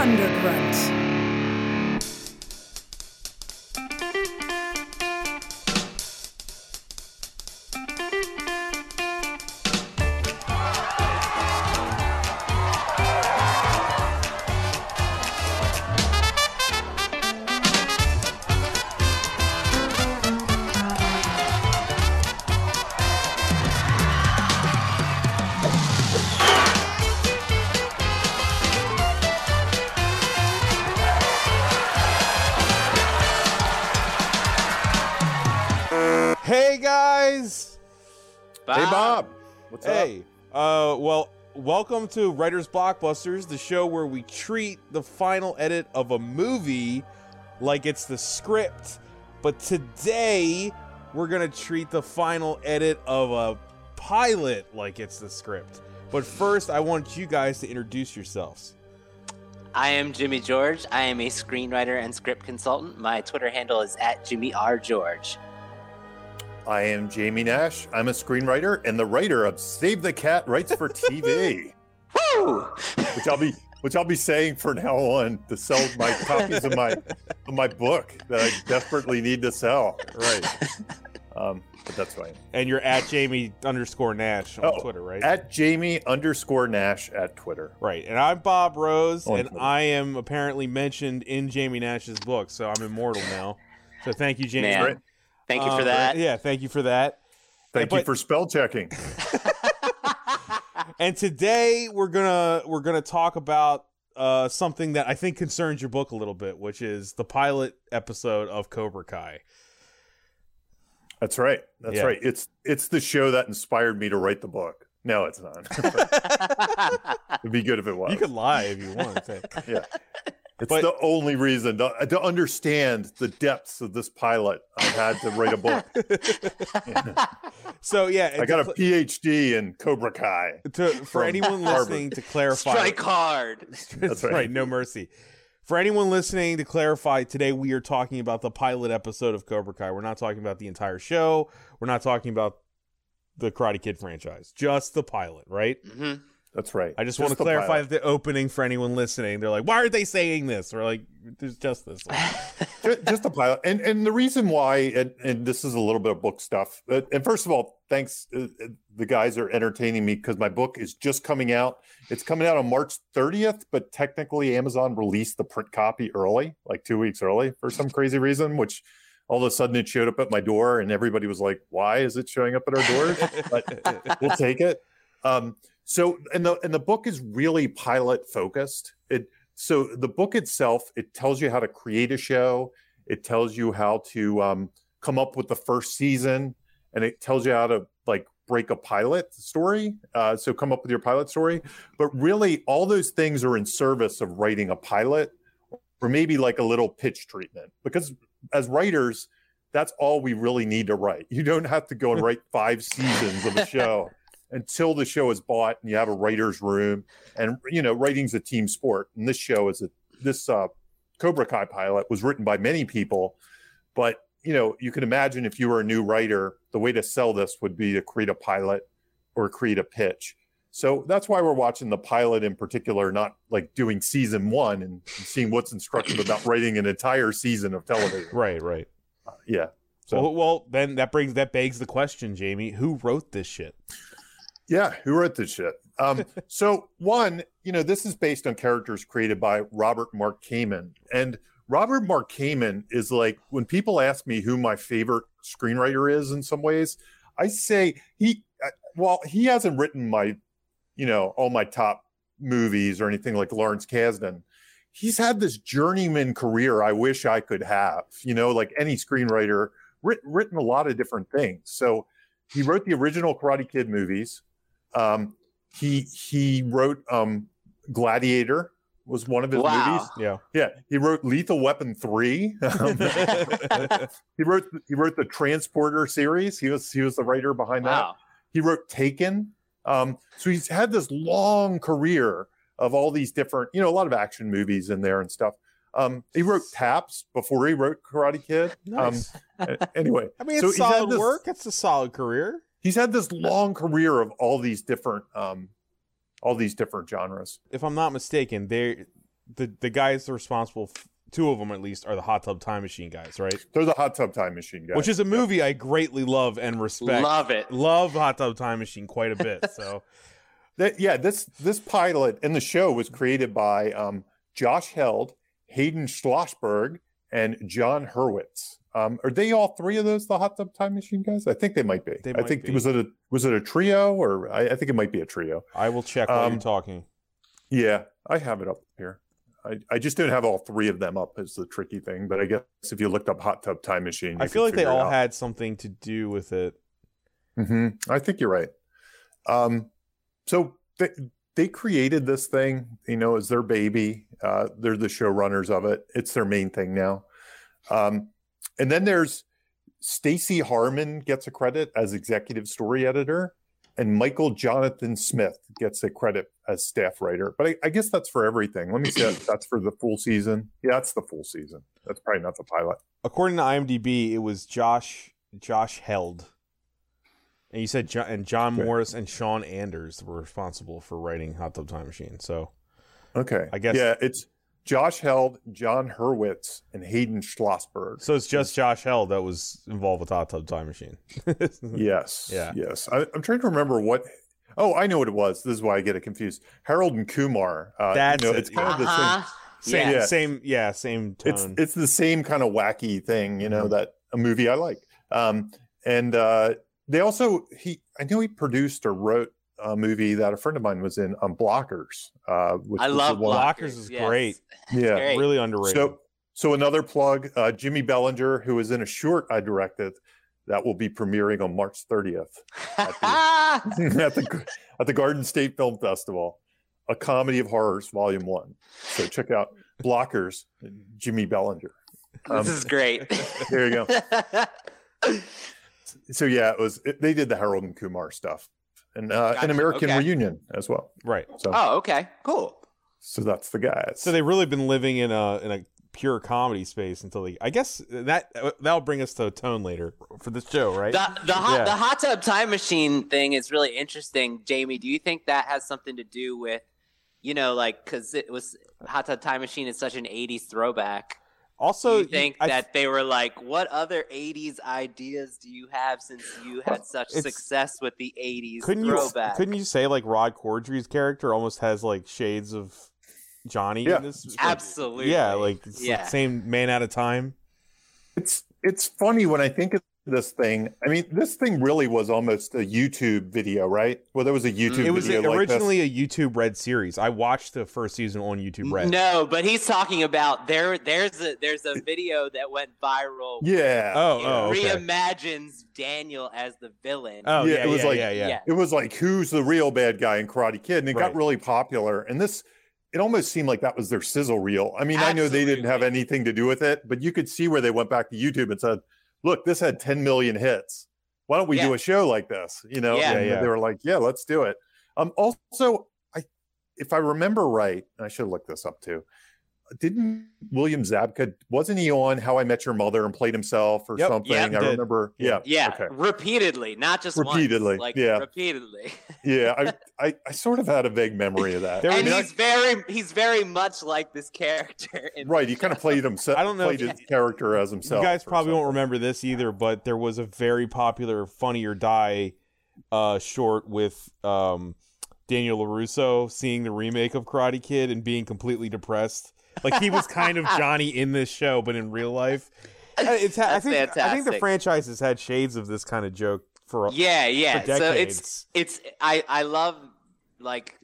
Thundergrunt. To Writers Blockbusters, the show where we treat the final edit of a movie like it's the script. But today, we're gonna treat the final edit of a pilot like it's the script. But first, I want you guys to introduce yourselves. I am Jimmy George. I am a screenwriter and script consultant. My Twitter handle is at Jimmy R. George. I am Jamie Nash. I'm a screenwriter and the writer of Save the Cat Writes for TV, Woo! which I'll be which I'll be saying for now on to sell my copies of my of my book that I desperately need to sell. Right. Um, but that's fine. and you're at Jamie underscore Nash on Oh, Twitter, right? At Jamie underscore Nash at Twitter. Right, and I'm Bob Rose, On and Twitter. I am apparently mentioned in Jamie Nash's book, so I'm immortal now. So thank you, Jamie. Man, thank you for Um, that. Yeah, thank you for that. Thank you But- for spell checking. And today we're gonna we're gonna talk about uh, something that I think concerns your book a little bit, which is the pilot episode of Cobra Kai. That's right. That's Yeah. right. It's it's the show that inspired me to write the book. No, it's not. It'd be good if it was. You could lie if you want. Yeah. It's But- the only reason to, to understand the depths of this pilot. I had to write a book. so yeah, I got a to, PhD in Cobra Kai. to for from anyone Harvard. listening to clarify. Strike hard. That's right. right. No mercy. For anyone listening, to clarify, today we are talking about the pilot episode of Cobra Kai. We're not talking about the entire show. We're not talking about the Karate Kid franchise. Just the pilot, right? hmm That's right. I just, want to clarify pilot. the opening for anyone listening. They're like, why aren't they saying this? Or like, there's just this. one. Ju- just the pilot, and and the reason why, and, and this is a little bit of book stuff. And first of all, thanks. Uh, uh, the guys are entertaining me because my book is just coming out. It's coming out on March 30th, but technically Amazon released the print copy early, like two weeks early, for some crazy reason. Which all of a sudden it showed up at my door, and everybody was like, "Why is it showing up at our doors?" but we'll take it. Um, so, and the and the book is really pilot focused. It so the book itself it tells you how to create a show. It tells you how to um, come up with the first season, and it tells you how to like break a pilot story. Uh, so come up with your pilot story. But really, all those things are in service of writing a pilot, or maybe like a little pitch treatment. Because as writers, that's all we really need to write. You don't have to go and write five seasons of a show until the show is bought and you have a writer's room. And you know, writing's a team sport. And this show is a this uh, Cobra Kai pilot was written by many people, but you know, you can imagine if you were a new writer, the way to sell this would be to create a pilot or create a pitch. So that's why we're watching the pilot in particular, not like doing season one and seeing what's instructive about writing an entire season of television. right, right. Yeah. So well, well, then that brings that begs the question, Jamie. Who wrote this shit? Yeah, who wrote this shit? Um, so one, you know, this is based on characters created by Robert Mark Kamen, and Robert Mark Kamen is like when people ask me who my favorite screenwriter is. In some ways, I say he. uh, Well, he hasn't written my, you know, all my top movies or anything like Lawrence Kasdan. He's had this journeyman career. I wish I could have. You know, like any screenwriter, writ- written a lot of different things. So he wrote the original Karate Kid movies. Um, he he wrote um, Gladiator was one of his Wow. movies. Yeah. Yeah, he wrote Lethal Weapon three. Um, he wrote he wrote the Transporter series. He was he was the writer behind that. He wrote Taken. Um, so he's had this long career of all these different, you know, a lot of action movies in there and stuff. Um, he wrote Taps before he wrote Karate Kid. Nice. Um, anyway, I mean, it's so solid this- work. It's a solid career. He's had this long career of all these different um all these different genres If I'm not mistaken, there the the guys responsible. F- two of them at least are the Hot Tub Time Machine guys, right? They're the Hot Tub Time Machine guys. Which is a movie I greatly love and respect. Love it. Love Hot Tub Time Machine quite a bit. So That, yeah, this this pilot and the show was created by um, Josh Heald, Hayden Schlossberg, and Jon Hurwitz. Um, are they all three of those the Hot Tub Time Machine guys? I think they might be. They I might think be. was it a was it a trio or I, I think it might be a trio. I will check while Um, you're talking. Yeah, I have it up here. I, I just don't have all three of them up is the tricky thing. But I guess if you looked up Hot Tub Time Machine, I feel like they all had something to do with it. hmm I think you're right. Um, so they, they created this thing, you know, as their baby. Uh, they're the showrunners of it. It's their main thing now. Um, and then there's Stacy Harmon gets a credit as executive story editor, and Michael Jonathan Smith gets a credit as staff writer. But I, I guess that's for everything. Let me see. that's for the full season. Yeah, that's the full season. That's probably not the pilot. According to IMDb, it was Josh Josh Heald. And you said John, and John Okay. Morris and Sean Anders were responsible for writing Hot Tub Time Machine. So Okay. I guess- Yeah, it's Josh Heald, Jon Hurwitz, and Hayden Schlossberg. so it's just Josh Heald that was involved with Hot Tub Time Machine. Yes. Yeah. Yes. I, I'm trying to remember what. Oh, I know what it was. This is why I get it confused. Harold and Kumar. Uh, That's you know, it, it's kind of the same. Uh-huh. Same, Yeah. same, yeah, same tone. It's it's the same kind of wacky thing, you know, Mhm. that a movie I like. Um, and uh, they also he I know he produced or wrote a movie that a friend of mine was in on Blockers. Uh, which I love one- Blockers is yes. great. Yeah. great. really underrated. So, so another plug, uh, Jimmy Bellinger, who is in a short I directed that will be premiering on March 30th at the at the Garden State Film Festival, a comedy of horrors, Volume One. So check out Blockers, Jimmy Bellinger. Um, this is great. there you go. So yeah, it was it, they did the Harold and Kumar stuff, and uh, Gotcha, an American okay. reunion as well. right. So oh, okay, cool. so that's the guys. So they've really been living in a in a pure comedy space until they. I guess that that'll bring us to a tone later for this show, right? The the hot Yeah. the hot tub time machine thing is really interesting, Jamie. Do you think that has something to do with, you know, like because it was hot tub time machine is such an '80s throwback. Also, do you think I- that they were like, what other '80s ideas do you have since you had such success with the '80s couldn't you throwback? couldn't you say like Rob Corddry's character almost has like shades of Johnny Yeah. in this? Absolutely. Yeah, like it's Yeah. like same man at a time. It's it's funny when I think of this thing. I mean, this thing really was almost a YouTube video, right? Well, there was a YouTube. Mm, It was video like this. originally a YouTube Red series. I watched the first season on YouTube Red. No, but he's talking about there. There's a there's a video that went viral. Yeah. Oh, It oh, okay. reimagines Daniel as the villain. Oh, Yeah, yeah, it was yeah, like- yeah, yeah, Yeah. It was like who's the real bad guy in Karate Kid, and it Right. got really popular. And this, it almost seemed like that was their sizzle reel. I mean, I know they didn't have anything to do with it, but you could see where they went back to YouTube and said, "Look, this had 10 million hits. Why don't we do a show like this?" You know, Yeah. and Yeah, yeah. they were like, "Yeah, let's do it." Um, also, I, if I remember right, and I should look this up too. Didn't William Zabka wasn't he on How I Met Your Mother and played himself or Yep. something? Yep, I did. remember. Yeah. Yeah. Yeah, Okay. repeatedly, not just Repeatedly, once, like yeah. repeatedly. Yeah. I, I, I sort of had a vague memory of that. There I and mean, I- he's very he's very much like this character. in right. He kind of played himself. I don't know Played if his character as himself. You guys or probably won't remember this either, but there was a very popular Funny or Die uh, short with um, Daniel LaRusso seeing the remake of Karate Kid and being completely depressed. Like he was kind of Johnny in this show, but in real life. It's, I That's think I think the fantastic. franchise has had shades of this kind of joke for, a- Yeah, for yeah. So it's it's I I love like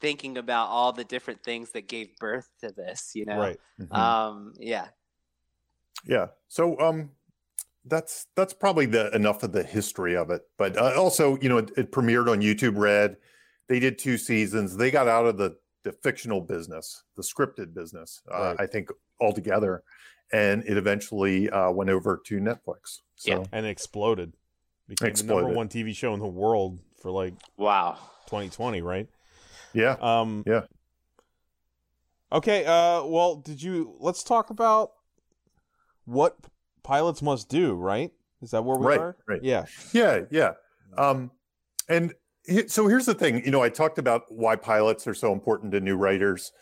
thinking about all the different things that gave birth to this. You know. right. Mhm. Um. Yeah. yeah. So um, that's that's probably the enough of the history of it. But uh, also, you know, it, it premiered on YouTube Red. They did two seasons. They got out of the the fictional business, the scripted business. Uh, I think altogether, and it eventually uh, went over to Netflix. So Yeah. And it exploded. Became the number Exploded. one TV show in the world for like Wow. 2020, right? yeah. Um, Yeah. Okay. Uh. Well, did you? Let's talk about what pilots must do. Right? Is that where we Right, are? right. Yeah. Yeah, yeah. Um, and he- so here's the thing. You know, I talked about why pilots are so important to new writers.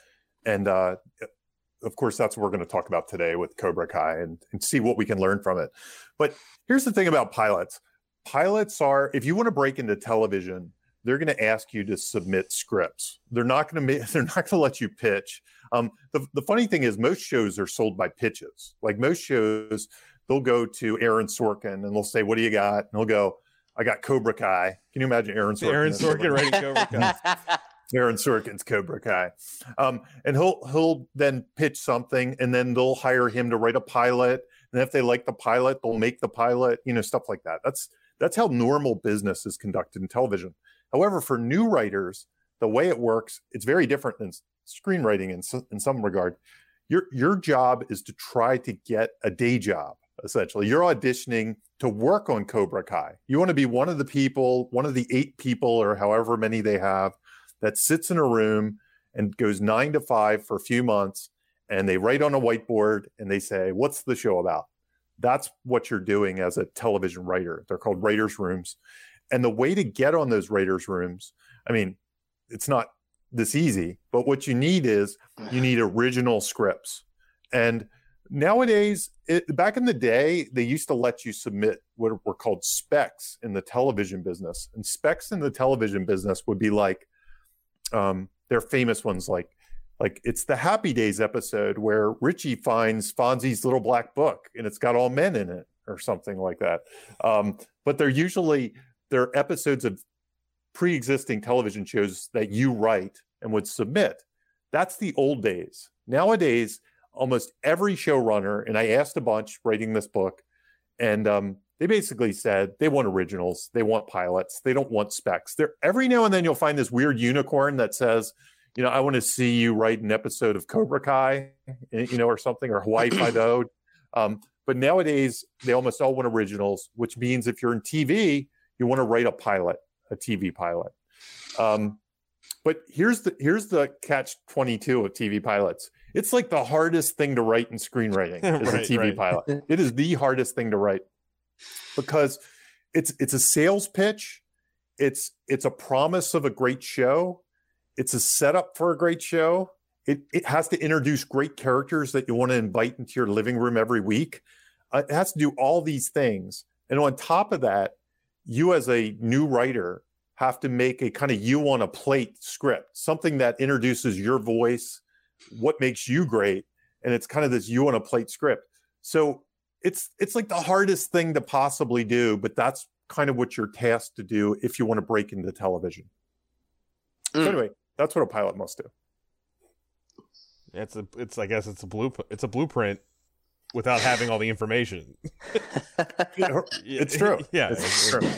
and uh, of course, that's what we're going to talk about today with Cobra Kai and, and see what we can learn from it. But here's the thing about pilots pilots are, if you want to break into television, they're going to ask you to submit scripts. They're not going to they're not going to let you pitch. Um, the, the funny thing is, most shows are sold by pitches. Like most shows, they'll go to Aaron Sorkin and they'll say, "What do you got?" And he'll go, "I got Cobra Kai." Can you imagine Aaron Sorkin? Aaron Sorkin writing Cobra Kai. Aaron Sorkin's Cobra Kai, um, and he'll he'll then pitch something, and then they'll hire him to write a pilot. And if they like the pilot, they'll make the pilot. You know, stuff like that. That's that's how normal business is conducted in television. However, for new writers, the way it works, it's very different than screenwriting in, in some regard. Your your job is to try to get a day job. Essentially, you're auditioning to work on Cobra Kai. You want to be one of the people, one of the eight people, or however many they have, that sits in a room and goes nine to five for a few months, and they write on a whiteboard and they say, "What's the show about?" That's what you're doing as a television writer. They're called writers' rooms. And the way to get on those writers' rooms, I mean, it's not this easy, but what you need is you need original scripts. And nowadays, it, back in the day, they used to let you submit what were called specs in the television business. And specs in the television business would be like, um, they're famous ones like like it's the Happy Days episode where Richie finds Fonzie's little black book and it's got all men in it or something like that. Um, but they're usually they're episodes of pre-existing television shows that you write and would submit. That's the old days. Nowadays, almost every showrunner, and I asked a bunch writing this book, and um, they basically said they want originals, they want pilots, they don't want specs. There, every now and then you'll find this weird unicorn that says, you know, I want to see you write an episode of Cobra Kai, eh, you know, or something, or Hawaii Five O. Um, but nowadays, they almost all want originals, which means if you're in TV, you want to write a pilot, a TV pilot. Um, but here's the here's the catch twenty two of TV pilots. It's like the hardest thing to write in screenwriting is right, a TV right. pilot. It is the hardest thing to write because it's it's a sales pitch. It's it's a promise of a great show it's a setup for a great show. It, it has to introduce great characters that you want to invite into your living room every week. Uh, it has to do all these things. And on top of that, you as a new writer have to make a kind of you on a plate script, something that introduces your voice, what makes you great, and it's kind of this you on a plate script. So it's it's like the hardest thing to possibly do, but that's kind of what you're tasked to do if you want to break into television. Mm. So anyway, that's what a pilot must do. It's a, it's I guess it's a blueprint. It's a blueprint without having all the information. it's true. Yeah, it's true.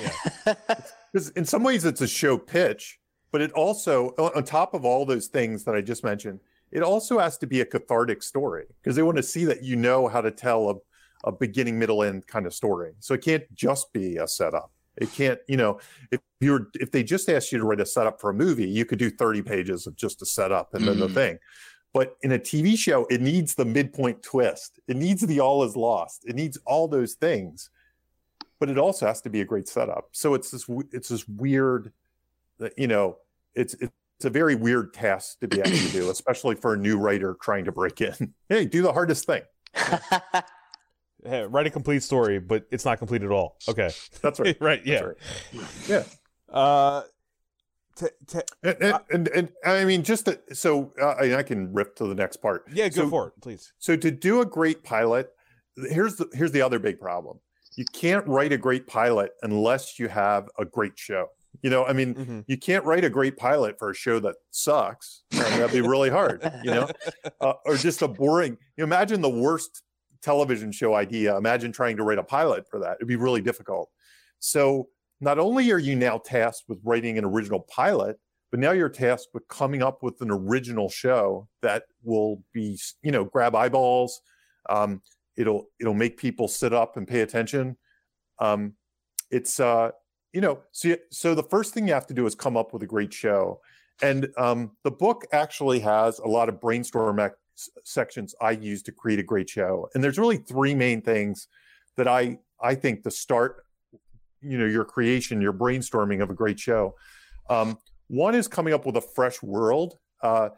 Because in some ways, it's a show pitch, but it also, on top of all those things that I just mentioned, it also has to be a cathartic story because they want to see that you know how to tell a, a beginning, middle, end kind of story. So it can't just be a setup. It can't, you know, if you're if they just asked you to write a setup for a movie, you could do 30 pages of just a setup and then mm-hmm. the thing. But in a TV show, it needs the midpoint twist. It needs the all is lost. It needs all those things. But it also has to be a great setup. So it's this it's this weird, you know, it's it's a very weird task to be able to do, especially for a new writer trying to break in. Hey, do the hardest thing. Hey, write a complete story, but it's not complete at all. Okay, that's right. right? Yeah, right. yeah. Uh, t- t- and, and, and, and, I mean, just to, so uh, I can rip to the next part. Yeah, go so, for it, please. So to do a great pilot, here's the here's the other big problem. You can't write a great pilot unless you have a great show. You know, I mean, mm-hmm. you can't write a great pilot for a show that sucks. that'd be really hard. You know, uh, or just a boring. You imagine the worst television show idea. Imagine trying to write a pilot for that. It'd be really difficult. So not only are you now tasked with writing an original pilot, but now you're tasked with coming up with an original show that will be, you know, grab eyeballs. Um, it'll it'll make people sit up and pay attention. Um, it's uh, you know, so so the first thing you have to do is come up with a great show, and um, the book actually has a lot of brainstorm sections I use to create a great show. And there's really three main things that I I think to start, you know, your creation, your brainstorming of a great show. Um, one is coming up with a fresh world. Uh,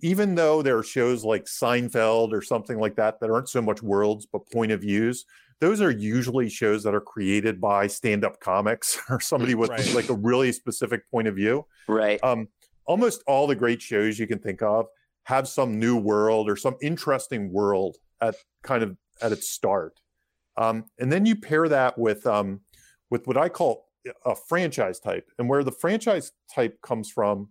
even though there are shows like Seinfeld or something like that that aren't so much worlds but point of views, those are usually shows that are created by stand-up comics or somebody with Right. like a really specific point of view. Right. Um, almost all the great shows you can think of have some new world or some interesting world at kind of at its start. Um, and then you pair that with um, with what I call a franchise type. And where the franchise type comes from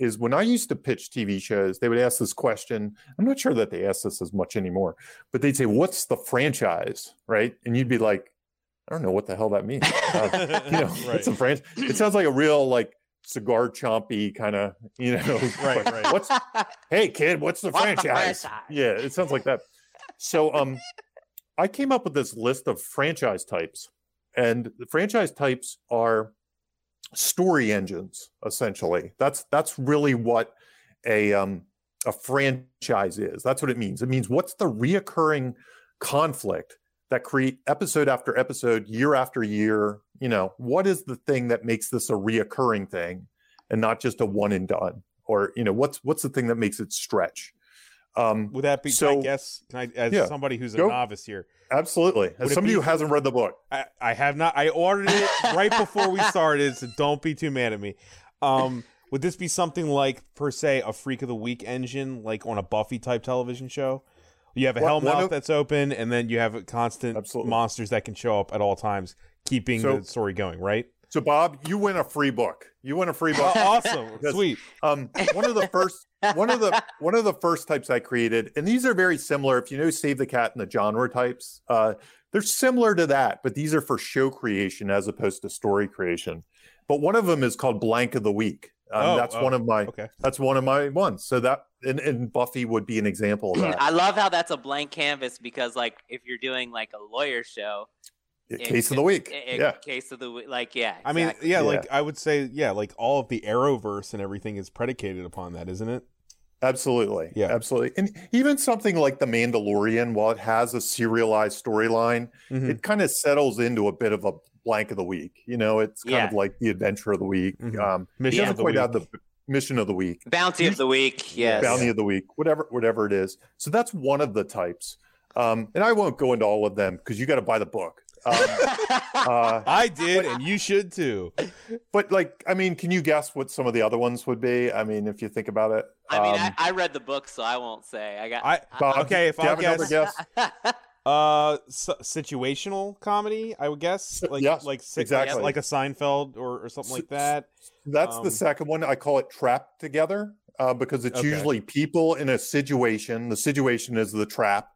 is when I used to pitch TV shows, they would ask this question. I'm not sure that they ask this as much anymore, but they'd say, What's the franchise? Right. And you'd be like, I don't know what the hell that means. Uh, you know, Right. it's a franchise. It sounds like a real like cigar chompy kind of, you know, Right, right. What's hey kid, what's the What's the franchise? franchise? Yeah, it sounds like that. So um I came up with this list of franchise types. And the franchise types are story engines, essentially. That's that's really what a um a franchise is. That's what it means. It means what's the reoccurring conflict that create episode after episode, year after year. You know, what is the thing that makes this a reoccurring thing and not just a one and done? Or, you know, what's what's the thing that makes it stretch? Um, Would that be? can I guess? Can I, as Yeah. somebody who's a Go. novice here, absolutely. As somebody be- who hasn't read the book, I, I have not. I ordered it right before we started, so don't be too mad at me. Um, would this be something like, per se, a Freak of the Week engine, like on a Buffy type television show? You have a One- one Hellmouth of- that's open, and then you have constant Absolutely. monsters that can show up at all times, keeping So- the story going. Right? So Bob, you win a free book. You win a free book. Oh, awesome, Because- sweet. Um, one of the first, one of the one of the first types I created, and these are very similar. If you know Save the Cat and the genre types, uh, they're similar to that, but these are for show creation as opposed to story creation. But one of them is called Blank of the Week. Um, Oh, that's oh, one of my Okay. that's one of my ones. So that and, and Buffy would be an example of that. I love how that's a blank canvas because, like, if you're doing like a lawyer show, it- Case of the week. i- i- yeah. case of the week, like, yeah. I mean, yeah, Yeah. like I would say, yeah, like all of the Arrowverse and everything is predicated upon that, isn't it? Absolutely. Yeah. Absolutely. And even something like The Mandalorian, while it has a serialized storyline, Mhm. it kind of settles into a bit of a blank of the week. You know, it's kind of like the adventure of the week. Mhm. Um, Mission it of the week. have the mission of the week, bounty of the week. Yes. bounty of the week, whatever, whatever it is. So that's one of the types. Um, and I won't go into all of them because you got to buy the book. Um, uh, I did, and you should too. but like, I mean, can you guess what some of the other ones would be? I mean, if you think about it. I mean, Um, I, I read the book, so I won't say. I got. I Bob, okay. If I guess, guess? uh, s- situational comedy, I would guess, like yes, like exactly. like a Seinfeld or, or something like that. That's Um, the second one. I call it trapped together uh, because it's Okay. usually people in a situation. The situation is the trap,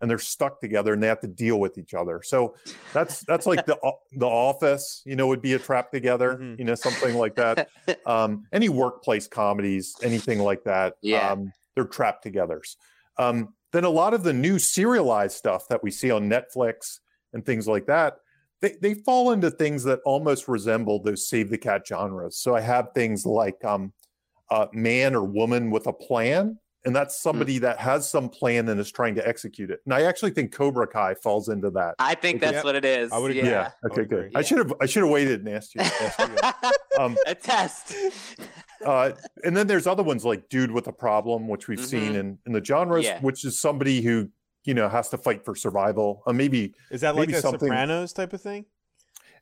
and they're stuck together and they have to deal with each other. So that's that's like the the office. You know, would be a trap together. Mhm. You know, something like that. Um, any workplace comedies, anything like that. Yeah. Um, they're trapped togethers. Um, then a lot of the new serialized stuff that we see on Netflix and things like that, they, they fall into things that almost resemble those save the cat genres. So I have things like um, uh, man or woman with a plan, and that's somebody that has some plan and is trying to execute it. And I actually think Cobra Kai falls into that. I think that's Yeah, what it is. I would agree. Yeah. I would Okay. Good. agree. I should have. I should have waited and asked you. asked you. Um, a test. uh, and then there's other ones like Dude with a Problem, which we've seen in in the genres, Yeah. which is somebody who you know has to fight for survival. Uh, maybe Is that like a something- Sopranos type of thing?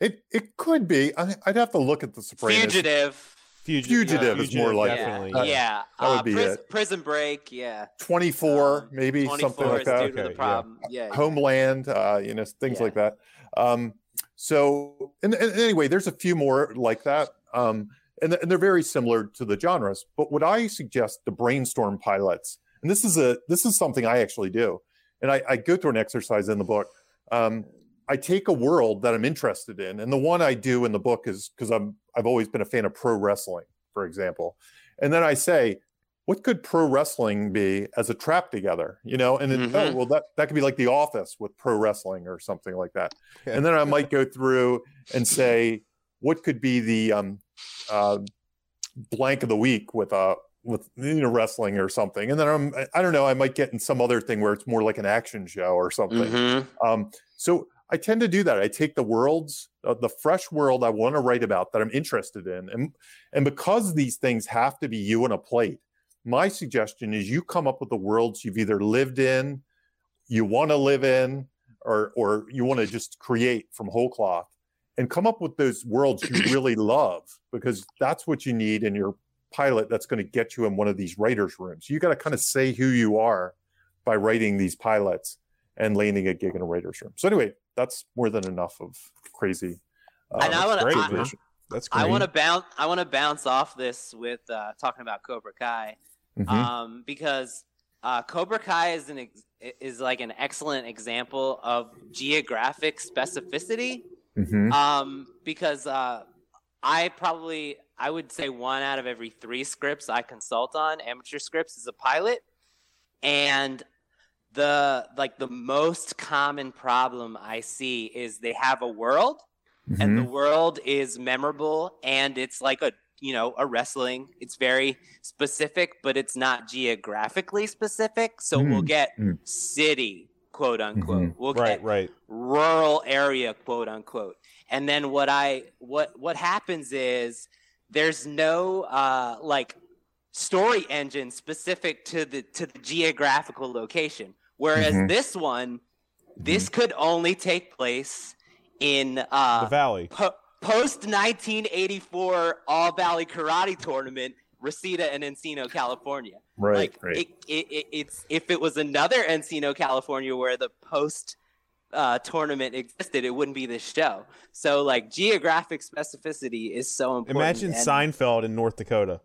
it it could be. I, I'd have to look at the Sopranos. Fugitive. Fugitive, Fugitive is more like it. definitely. Uh, yeah. that would Uh, be pris- it. Prison Break. Yeah. 24, Um, maybe 24 something like that. Dude Okay, a yeah. problem. Yeah. Homeland, uh, you know, things Yeah. like that. Um, so, and, and anyway, there's a few more like that. Um, and, and they're very similar to the genres. But what I suggest the brainstorm pilots, and this is a this is something I actually do, and I, I go through an exercise in the book. Um, I take a world that I'm interested in, and the one I do in the book is because I'm I've always been a fan of pro wrestling, for example, and then I say, what could pro wrestling be as a trap together? You know, and then, oh Mhm. well, that that could be like The Office with pro wrestling or something like that, and then I might go through and say, what could be the um, uh, blank of the week with uh with you know wrestling or something, and then I'm I don't know, I might get in some other thing where it's more like an action show or something. Mhm. Um, so I tend to do that. I take the worlds, uh, the fresh world I want to write about that I'm interested in, and and because these things have to be you on a plate, my suggestion is you come up with the worlds you've either lived in, you want to live in, or or you want to just create from whole cloth, and come up with those worlds you really love because that's what you need in your pilot. That's going to get you in one of these writers' rooms. You got to kind of say who you are by writing these pilots and landing a gig in a writer's room. So anyway, that's more than enough of crazy. Uh, and I want to. That's great. I want to bounce. I want to bounce off this with uh, talking about Cobra Kai, mm-hmm. um, because uh, Cobra Kai is an ex- is like an excellent example of geographic specificity. Mm-hmm. Um, because uh, I probably I would say one out of every three scripts I consult on amateur scripts is a pilot, and the like the most common problem I see is they have a world mm-hmm. and the mm-hmm. world is memorable and it's like a you know a wrestling it's very specific but it's not geographically specific so mm-hmm. we'll get mm-hmm. city quote unquote mm-hmm. we'll right, get right. rural area quote unquote and then what i what what happens is there's no uh like story engine specific to the to the geographical location whereas mm-hmm. this one this could only take place in uh, the Valley. Po- Post 1984 All Valley Karate Tournament, Reseda and Encino, California. Right. Like right. It, it, it, it's if it was another Encino, California, where the post uh, tournament existed, it wouldn't be this show. So like geographic specificity is so important. Imagine and... Seinfeld in North Dakota.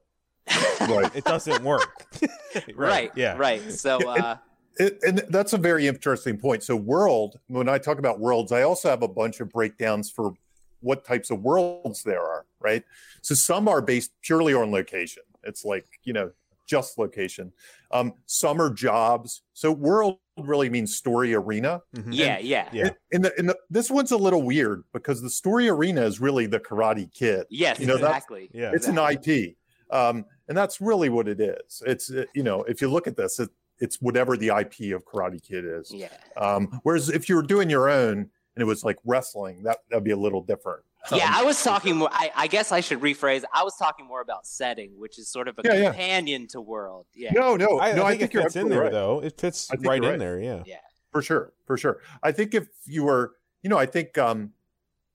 right. It doesn't work. right, right. Yeah. Right. So. Uh, it, and that's a very interesting point. So, world, when I talk about worlds, I also have a bunch of breakdowns for what types of worlds there are, right? So, some are based purely on location. It's like, you know, just location. Um, some are jobs. So, world really means story arena. Mm-hmm. Yeah, and, yeah, yeah. In the, in the, this one's a little weird because the story arena is really the Karate Kid. Yes, you know, exactly. Yeah, it's exactly. an IP. Um, and that's really what it is. It's, you know, if you look at this, it, it's whatever the IP of Karate Kid is. Yeah. Um, whereas if you were doing your own and it was like wrestling, that that'd be a little different. Yeah, um, I was talking more. I, I, guess I should rephrase. I was talking more about setting, which is sort of a yeah, companion yeah. to world. Yeah. No, no, I, no. I, I think, think it fits in there right. though. It fits right in there. Yeah. Yeah. For sure, for sure. I think if you were, you know, I think um,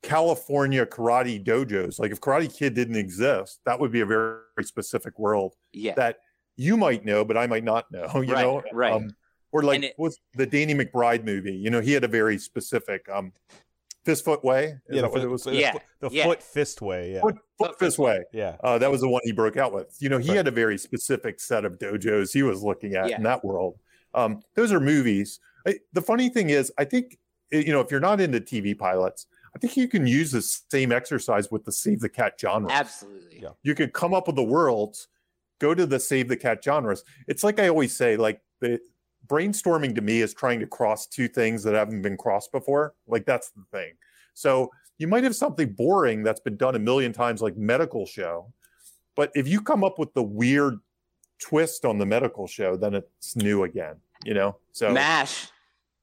California karate dojos, like if Karate Kid didn't exist, that would be a very, very specific world. Yeah. That you might know, but I might not know. You right, know, right. Um, or like it, was the Danny McBride movie? You know, he had a very specific um fist foot way. Is yeah, the, foot, it was, yeah, the yeah. foot fist way. Yeah, foot, foot fist way. Yeah, uh, that was the one he broke out with. You know, he right. had a very specific set of dojos he was looking at yeah. in that world. Um, those are movies. I, the funny thing is, I think eh, you know if you're not into TV pilots, I think you can use the same exercise with the Save the Cat genre. Absolutely. Yeah. You could come up with the worlds, go to the Save the Cat genres. It's like I always say, like the brainstorming to me is trying to cross two things that haven't been crossed before. Like that's the thing. So you might have something boring that's been done a million times, like medical show. But if you come up with the weird twist on the medical show, then it's new again, you know? So MASH.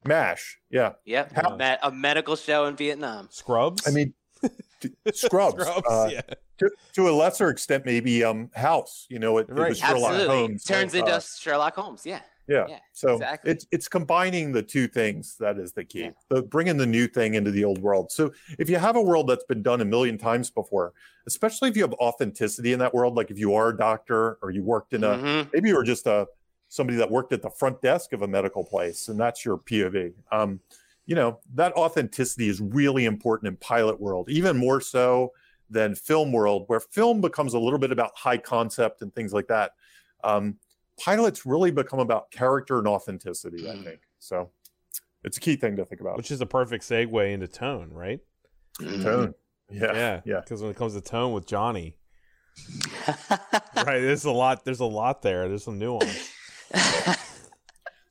MASH. Yeah. Yep. How, a medical show in Vietnam. Scrubs. I mean, Scrubs. Scrubs uh, yeah. To, to, a lesser extent, maybe um House. You know, it, right. it was Sherlock Absolutely. Holmes. Turns so, into uh, Sherlock Holmes. Yeah. Yeah. yeah so exactly. it's it's combining the two things that is the key. Yeah. The bringing the new thing into the old world. So if you have a world that's been done a million times before, especially if you have authenticity in that world, like if you are a doctor or you worked in a mm-hmm. maybe you were just a somebody that worked at the front desk of a medical place and that's your POV. Um, you know, that authenticity is really important in pilot world, even more so than film world, where film becomes a little bit about high concept and things like that. Um, pilots really become about character and authenticity, I Mm. think. So it's a key thing to think about. which is a perfect segue into tone, right? Tone. Yeah. Yeah, Yeah. Because when it comes to tone with Johnny, right? There's a lot. There's a lot there. There's some nuance.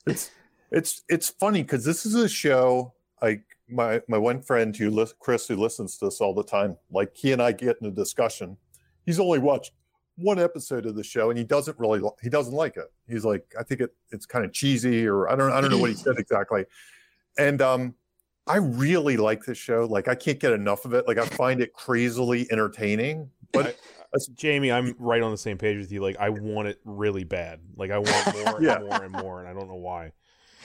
It's it's it's funny because this is a show like my my one friend who lis- Chris who listens to this all the time. Like he and I get in a discussion. He's only watched one episode of the show and he doesn't really li- he doesn't like it. He's like I think it it's kind of cheesy or I don't I don't know what he said exactly. And um I really like this show. Like I can't get enough of it. Like I find it crazily entertaining. But Jamie, I'm right on the same page with you. Like, I want it really bad. Like, I want more Yeah. and more and more, and I don't know why.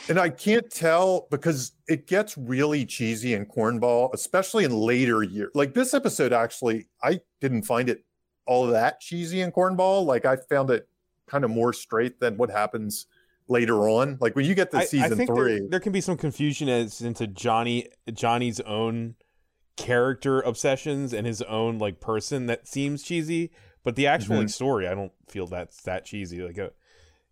And I can't tell because it gets really cheesy and cornball, especially in later years. Like this episode, actually, I didn't find it all that cheesy and cornball. Like I found it kind of more straight than what happens later on. Like when you get to I, I season think three, there, there can be some confusion as into Johnny Johnny's own character obsessions and his own like person that seems cheesy, but the actual Mhm. like story, I don't feel that's that cheesy. Like, a,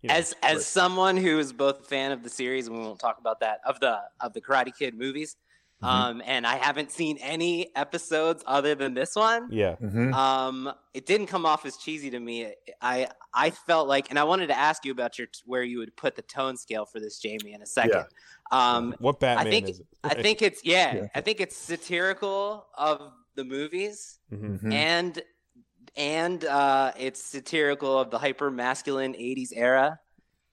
you know, as as someone who is both a fan of the series, and we won't talk about that of the of the Karate Kid movies, Mhm. um, and I haven't seen any episodes other than this one. yeah, Mhm. Um, it didn't come off as cheesy to me. I I felt like, and I wanted to ask you about your where you would put the tone scale for this, Jamie, in a second. Um, what Batman I think- is it? I think it's yeah, Yeah. I think it's satirical of the movies Mhm. Mhm. and and uh, it's satirical of the hyper masculine 80s era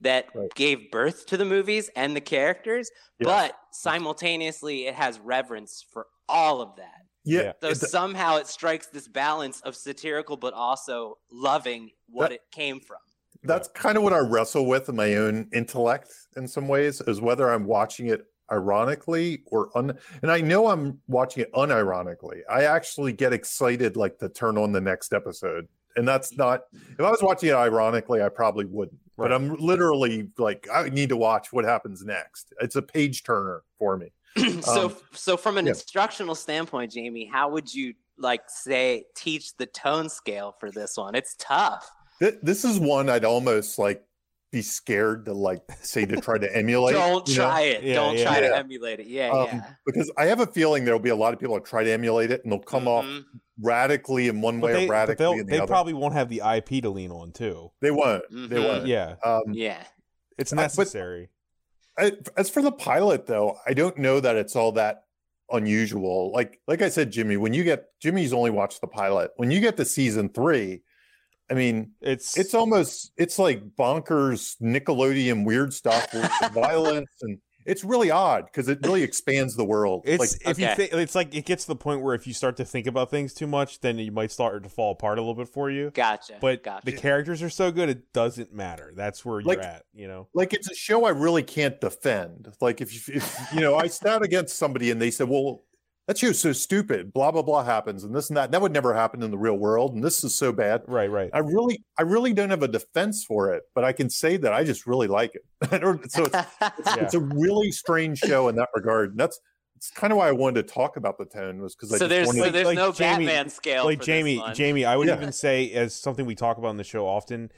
that Right. gave birth to the movies and the characters Yes. but simultaneously it has reverence for all of that yeah, Yeah. so it- somehow it strikes this balance of satirical but also loving what That- it came from that's kind of what I wrestle with in my own intellect in some ways is whether I'm watching it ironically or un and I know I'm watching it unironically. I actually get excited like to turn on the next episode. And that's not if I was watching it ironically, I probably wouldn't. But I'm literally like I need to watch what happens next. It's a page turner for me. so Um, so from an yeah. instructional standpoint jamie how would you like say teach the tone scale for this one it's tough Th- This is one I'd almost like be scared to like say to try to emulate. don't you know? try it Yeah, don't yeah. try to emulate it yeah Um, yeah because I have a feeling there'll be a lot of people that try to emulate it and they'll come off Mhm. radically in one But way they, or radically they'll, in the they other. probably won't have the IP to lean on too. they won't. They Mhm. won't. Yeah, Um, yeah it's I- necessary. I, as for the pilot, though, I don't know that it's all that unusual. Like like I said, Jimmy, when you get Jimmy's only watched the pilot. When you get to season three, I mean, It's it's almost it's like bonkers Nickelodeon weird stuff with violence and it's really odd because it really expands the world. It's like if you Okay. think it's like it gets to the point where if you start to think about things too much, then you might start to fall apart a little bit for you. gotcha But gotcha the characters are so good, it doesn't matter. That's where Like- you're at. You know. like it's a show I really can't defend. Like if you- if you know I stand against somebody and they said, "Well, that show's so stupid," blah blah blah happens, and this and that. That would never happen in the real world, and this is so bad. Right. Right. I really, I really don't have a defense for it, but I can say that I just really like it. So it's, it's, it's a really strange show in that regard. And that's it's kind of why I wanted to talk about the tone was because I so just there's wanted so there's like no Jamie- Batman scale like for Jamie, this one. Jamie, I would Yeah. even say as something we talk about in the show often.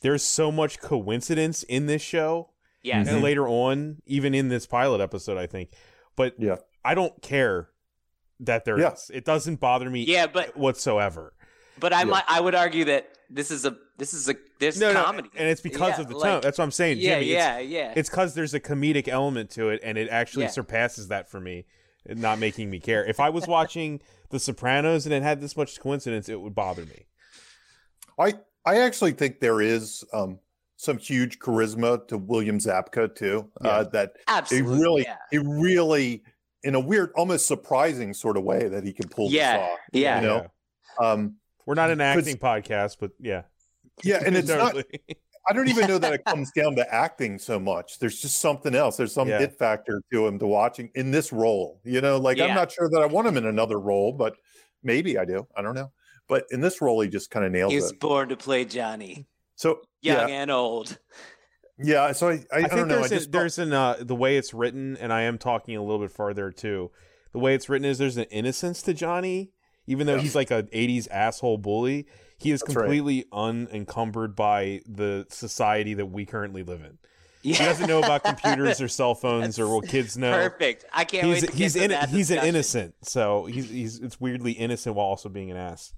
There's so much coincidence in this show, yes and mm-hmm. later on, even in this pilot episode, I think. But Yeah. I don't care that there is. Yeah. It doesn't bother me yeah but whatsoever. but i Yeah. might i would argue that this is a this is a this No, no, comedy and it's because Yeah, of the like- tone. That's what I'm saying, yeah Jimmy. yeah yeah It's because there's a comedic element to it, and it actually Yeah. surpasses that for me, not making me care. If I was watching The Sopranos and it had this much coincidence, it would bother me. I I actually think there is um, some huge charisma to William Zabka too. Uh, that he absolutely really, yeah he really, in a weird, almost surprising sort of way, that he can pull Yeah, this off. yeah. You know, um, We're not an acting podcast, but yeah. yeah, and it's not, I don't even know that it comes down to acting so much. There's just something else. There's some Yeah. it factor to him to watching in this role. You know, like Yeah. I'm not sure that I want him in another role, but maybe I do. I don't know. But in this role, he just kind of nails he was it. born to play johnny So young yeah, and old yeah. So I, I, I, I, think don't know. I there's an, just there's an uh, the way it's written, and I am talking a little bit farther too. The way it's written is there's an innocence to Johnny, even though Yeah. he's like a '80s asshole bully. He is That's right. completely unencumbered by the society that we currently live in. yeah He doesn't know about computers or cell phones or what kids know. perfect i can't He's wait to he's get to in, that he's an innocent, so he's he's it's weirdly innocent while also being an ass.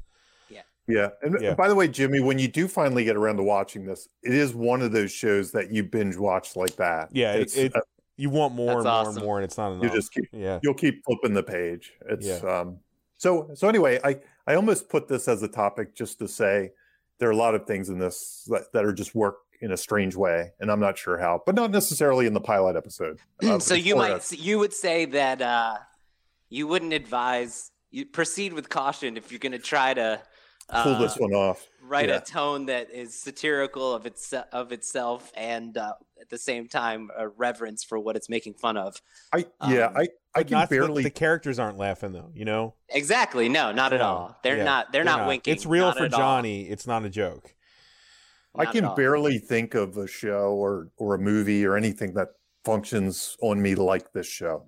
Yeah. And Yeah. by the way, Jimmy, when you do finally get around to watching this, it is one of those shows that you binge watch like that. Yeah, It's, it- uh, You want more That's and more awesome. and more, and it's not enough. you just keep yeah, you'll keep flipping the page. It's Yeah. um so so anyway, I I almost put this as a topic just to say there are a lot of things in this that, that are just work in a strange way, and I'm not sure how, but not necessarily in the pilot episode. Uh, so you might us. you would say that uh you wouldn't advise you proceed with caution if you're going to try to pull uh, this one off. write Yeah. a tone that is satirical of its of itself and uh, at the same time a reverence for what it's making fun of. I yeah, Um, I I can not the- barely The, characters aren't laughing though. You know. Exactly. No, not at No, all. They're yeah, not. They're, not, winking. It's real Not for at all. Johnny. It's not a joke. I can barely think of a show or or a movie or anything that functions on me like this show,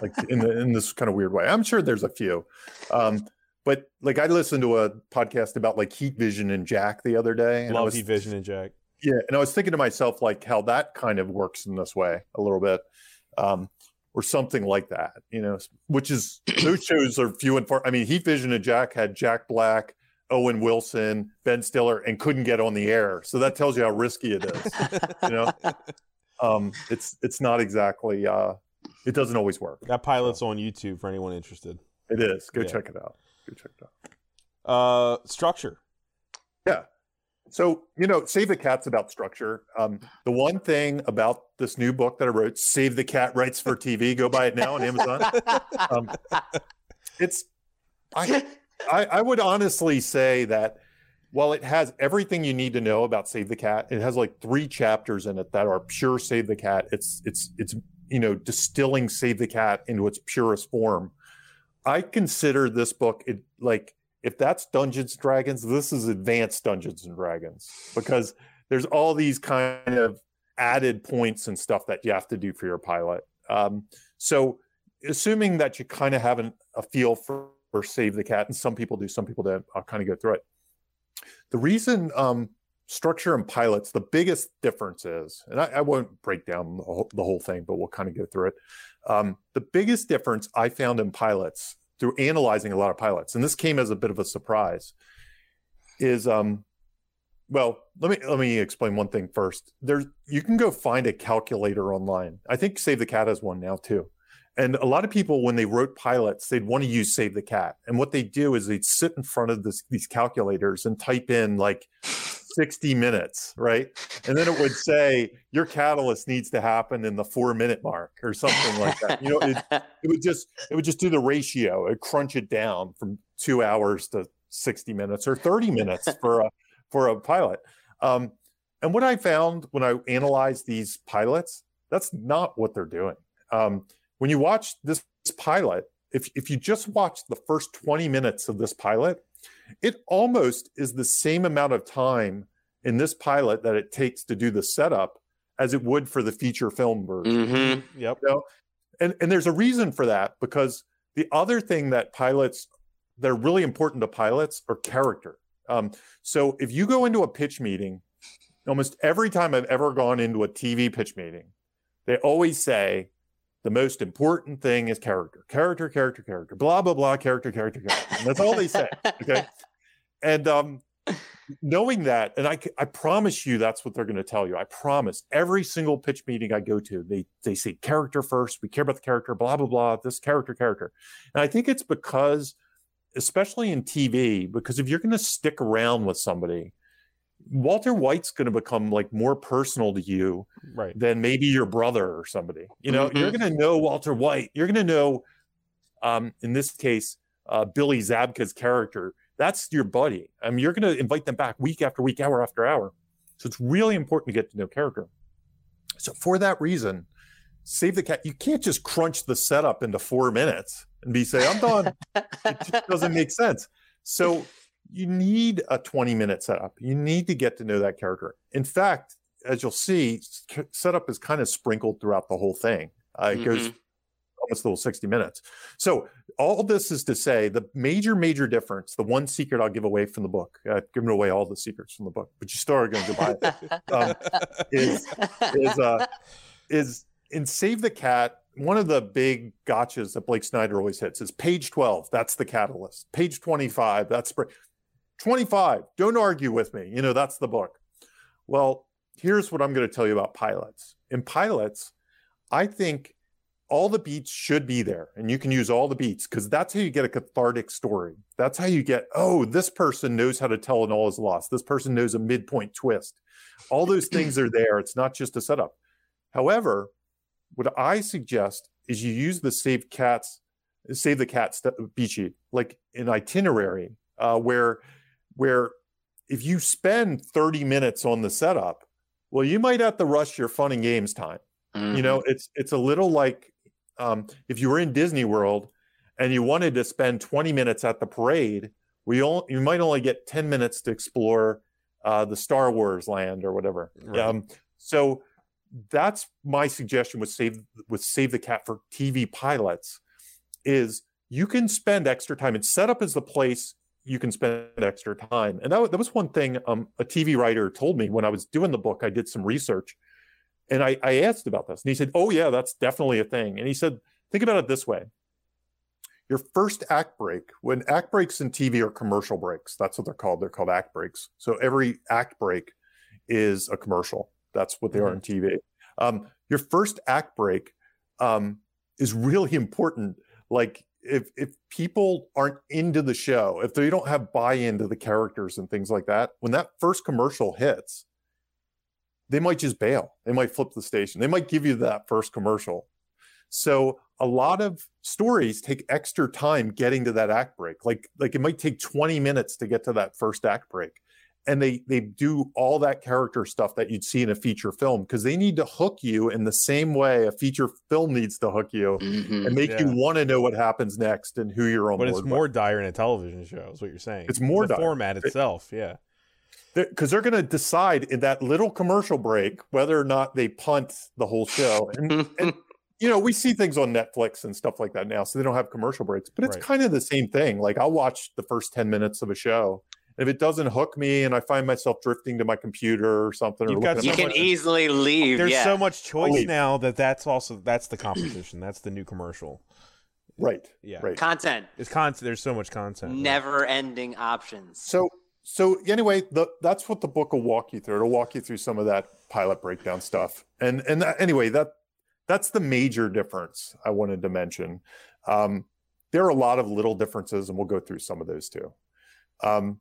like in the, in this kind of weird way. I'm sure there's a few, um, but like I listened to a podcast about like heat vision and Jack the other day, and I Love was Heat Vision and Jack. yeah, and I was thinking to myself like how that kind of works in this way a little bit, um, or something like that, you know, which is those shows are few and far. I mean, Heat Vision and Jack had Jack Black, Owen Wilson, Ben Stiller, and couldn't get on the air, so that tells you how risky it is. you know, um, it's it's not exactly. Uh, it doesn't always work. That pilot's on YouTube for anyone interested. It is. Go Yeah. check it out. Go check it out. Uh, structure. Yeah. So, you know, Save the Cat's about structure. Um, the one thing about this new book that I wrote, Save the Cat Writes for TV, go buy it now on Amazon. Um, it's, I, I, I would honestly say that while it has everything you need to know about Save the Cat, it has like three chapters in it that are pure Save the Cat. It's, it's, it's, you know, distilling Save the Cat into its purest form. I consider this book it like if that's Dungeons and Dragons, this is advanced Dungeons and Dragons because there's all these kind of added points and stuff that you have to do for your pilot. Um, so, assuming that you kind of have an, a feel for, for Save the Cat, and some people do, some people don't, I'll kind of go through it. The reason um, structure and pilots, the biggest difference is, and I, I won't break down the whole, the whole thing, but we'll kind of go through it. Um, the biggest difference I found in pilots through analyzing a lot of pilots, and this came as a bit of a surprise, is um, well, let me let me explain one thing first. There's you can go find a calculator online. I think Save the Cat has one now too. And a lot of people, when they wrote pilots, they'd want to use Save the Cat. And what they do is they'd sit in front of this, these calculators and type in like 60 minutes, right? And then it would say your catalyst needs to happen in the four minute mark or something like that. You know, it, it would just it would just do the ratio it crunch it down from two hours to 60 minutes or 30 minutes for a for a pilot um, and what i found when i analyzed these pilots that's not what they're doing um, when you watch this pilot if, if you just watch the first 20 minutes of this pilot it almost is the same amount of time in this pilot that it takes to do the setup as it would for the feature film version hmm Yep. and and there's a reason for that because the other thing that pilots that are really important to pilots are character. Um, so if you go into a pitch meeting, almost every time I've ever gone into a TV pitch meeting, they always say the most important thing is character, character, character, character, blah blah blah, character, character, character. And that's all they say. Okay, and um, knowing that, and I, I promise you that's what they're going to tell you. I promise. Every single pitch meeting I go to, they they say character first. We care about the character. Blah blah blah. This character, character, and I think it's because, especially in TV, because if you're going to stick around with somebody, Walter White's going to become like more personal to you Right. than maybe your brother or somebody. You know, you're Mhm. going to know Walter White. You're going to know, um, in this case, uh, Billy Zabka's character. That's your buddy. I mean, you're going to invite them back week after week, hour after hour. So it's really important to get to know character. So for that reason, Save the Cat. You can't just crunch the setup into four minutes and be say, "I'm done." it just doesn't make sense. So you need a 20 minute setup. You need to get to know that character. In fact, as you'll see, setup is kind of sprinkled throughout the whole thing. Uh, it goes almost a little 60 minutes. So all this is to say the major, major difference, the one secret I'll give away from the book, uh, giving away all the secrets from the book, but you still are going to buy it, um, is is uh is in Save the Cat, one of the big gotchas that Blake Snyder always hits is page 12, that's the catalyst. Page 25, that's 25, don't argue with me. You know, that's the book. Well, here's what I'm going to tell you about pilots. In pilots, I think all the beats should be there and you can use all the beats because that's how you get a cathartic story. That's how you get, oh, this person knows how to tell an all is lost. This person knows a midpoint twist. All those things are there. It's not just a setup. However, what I suggest is you use the save cats, save the cat st- beat sheet, like an itinerary, uh, where where if you spend 30 minutes on the setup, well, you might have to rush your fun and games time. Mm-hmm. You know, it's it's a little like um, if you were in Disney World and you wanted to spend 20 minutes at the parade, we all you might only get 10 minutes to explore uh, the Star Wars land or whatever. Right. Um, so that's my suggestion with save with save the cat for TV pilots is you can spend extra time and setup is the place you can spend extra time. And that, that was one thing um, a TV writer told me when I was doing the book. I did some research and I, I asked about this and he said, Oh, yeah, that's definitely a thing. And he said, Think about it this way your first act break, when act breaks in TV are commercial breaks, that's what they're called. They're called act breaks. So every act break is a commercial. That's what they are in TV. Um, your first act break um, is really important. Like if if people aren't into the show, if they don't have buy-in to the characters and things like that, when that first commercial hits, they might just bail. They might flip the station. They might give you that first commercial. So a lot of stories take extra time getting to that act break. Like like it might take 20 minutes to get to that first act break. And they they do all that character stuff that you'd see in a feature film because they need to hook you in the same way a feature film needs to hook you Mhm. and make you want to know what happens next and who you're on But board it's with. more dire in a television show, is what you're saying. It's more the dire. format itself. Yeah. because they're going to decide in that little commercial break whether or not they punt the whole show. And, and you know, we see things on Netflix and stuff like that now, so they don't have commercial breaks. But it's Right. kind of the same thing. Like I'll watch the first ten minutes of a show. And If it doesn't hook me, and I find myself drifting to my computer or something, or You've got looking you can my- easily leave. There's yeah. so much choice leave. now that that's also that's the competition. that's the new commercial. right, Yeah. right. content, It's content. There's so much content. right? never-ending options. So, so anyway, the, that's what the book will walk you through. It'll walk you through some of that pilot breakdown stuff. And and that, anyway, that that's the major difference I wanted to mention. Um, there are a lot of little differences, and we'll go through some of those too. Um,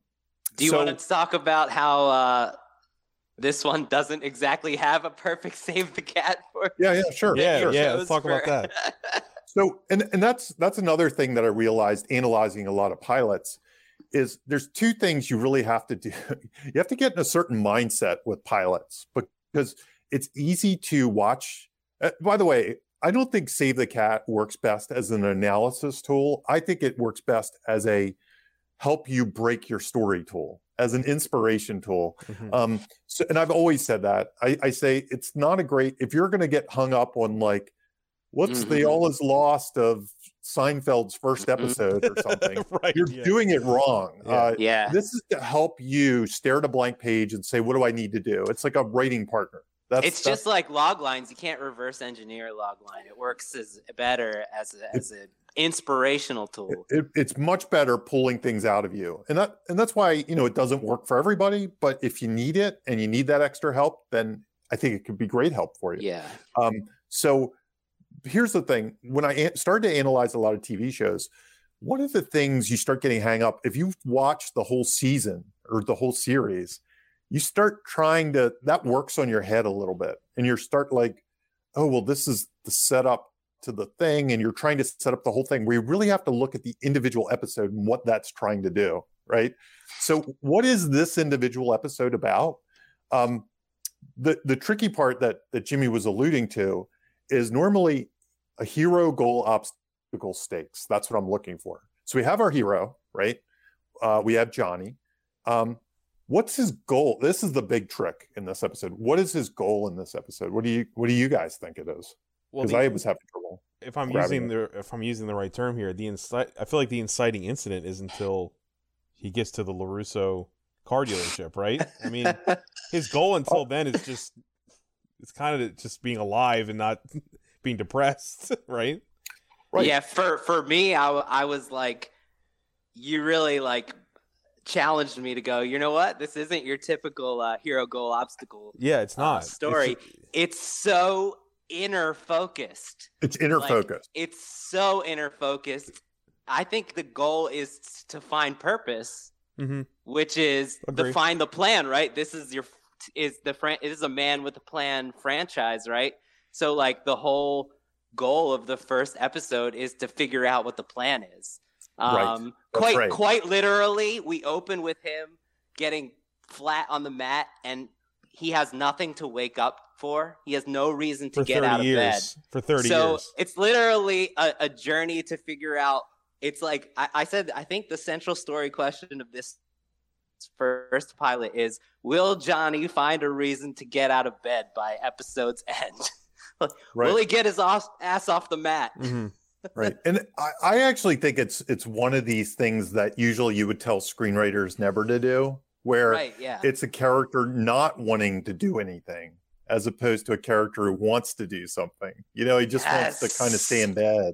Do you so- want to talk about how uh, this one doesn't exactly have a perfect save the cat for? Yeah, yeah, sure. Yeah, sure. yeah. let's shows talk about that. So, and and that's that's another thing that I realized analyzing a lot of pilots is there's two things you really have to do. You have to get in a certain mindset with pilots because it's easy to watch. Uh, by the way, I don't think Save the Cat works best as an analysis tool. I think it works best as a help you break your story tool, as an inspiration tool. Mhm. Um, so, and I've always said that. I, I say it's not a great if you're going to get hung up on like, what's the Mhm. all is lost of Seinfeld's first Mhm. episode or something. right. You're yeah. doing it wrong. Yeah. Uh, yeah. this is to help you stare at a blank page and say, what do I need to do? It's like a writing partner. That's It's that's- just like log lines. You can't reverse engineer a log line. It works as better as a, as an inspirational tool. it, it's much better pulling things out of you and that and that's why you know it doesn't work for everybody but if you need it and you need that extra help then i think it could be great help for you Yeah. um so here's the thing when i started to analyze a lot of tv shows one of the things you start getting hang up if you've watched the whole season or the whole series you start trying to that works on your head a little bit and you start like oh well this is the setup to the thing and you're trying to set up the whole thing you really have to look at the individual episode and what that's trying to do right? So what is this individual episode about? Um the the tricky part that that jimmy was alluding to is normally a hero goal obstacle stakes. That's what i'm looking for. So we have our hero right? Uh we have johnny. Um what's his goal? This is the big trick in this episode. What is his goal in this episode? What do you what do you guys think it is because the- i was having trouble if I'm grabbing using the if I'm using the right term here, the incite I feel like the inciting incident is until he gets to the Larusso car dealership, right? I mean, his goal until then is just it's kind of just being alive and not being depressed, right? Right. Yeah, for for me, I, I was like, you really like challenged me to go. You know what? This isn't your typical uh, hero goal obstacle. Yeah, it's Uh, not It's story. It's so inner focused. it's inner Like, focus It's so inner focused. I think the goal is to find purpose, Mhm. which is Agree. to find the plan. Right. This is your is the fran- it is a man with a plan franchise. Right. So like the whole goal of the first episode is to figure out what the plan is. Right. Um, That's quite right. quite literally, we open with him getting flat on the mat and he has nothing to wake up for. He has no reason to for get out of years. bed. For 30 so years. it's literally a, a journey to figure out. It's like I, I said. I think the central story question of this first pilot is: Will Johnny find a reason to get out of bed by episode's end? Right. Will he get his off, ass off the mat? Mhm. right and I, I actually think it's it's one of these things that usually you would tell screenwriters never to do where Right. Yeah. it's a character not wanting to do anything as opposed to a character who wants to do something you know he just wants to kind of stay in bed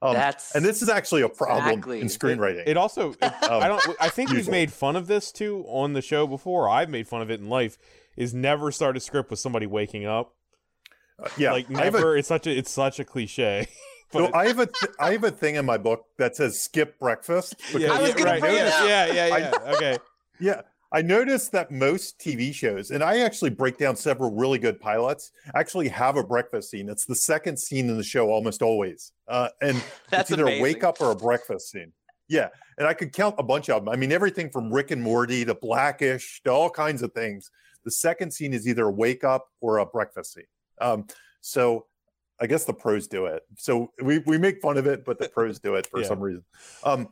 um, That's and this is actually a problem Exactly. in screenwriting It also, it, Um, I don't. I think we've made fun of this too on the show before. I've made fun of it in life. Is never start a script with somebody waking up. Uh, yeah like I have a never. it's such a. It's such a cliche. So but I have a th- I have a thing in my book that says skip breakfast. yeah, I was yeah, right, bring it yeah, up. yeah, yeah, I- yeah. Okay. Yeah, I noticed that most TV shows, and I actually break down several really good pilots, actually have a breakfast scene. It's the second scene in the show almost always, uh, and That's it's either amazing. a wake up or a breakfast scene. Yeah, and I could count a bunch of them. I mean, everything from Rick and Morty to Blackish to all kinds of things. The second scene is either a wake up or a breakfast scene. Um, so I guess the pros do it. So we we make fun of it, but the pros do it for Yeah. some reason. Um,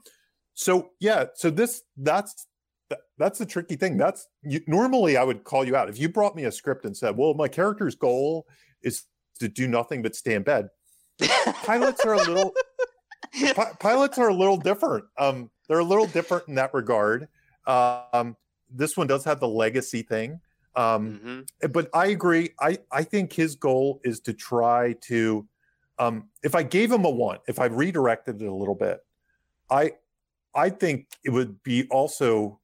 so yeah, so this that's that, that's the tricky thing. That's you, normally I would call you out if you brought me a script and said, "Well, my character's goal is to do nothing but stay in bed." Pilots are a little pi- pilots are a little different. Um, they're a little different in that regard. Um, this one does have the legacy thing. Um, Mhm. but I agree. I I think his goal is to try to, um, if I gave him a one, if I redirected it a little bit, I I think it would be also,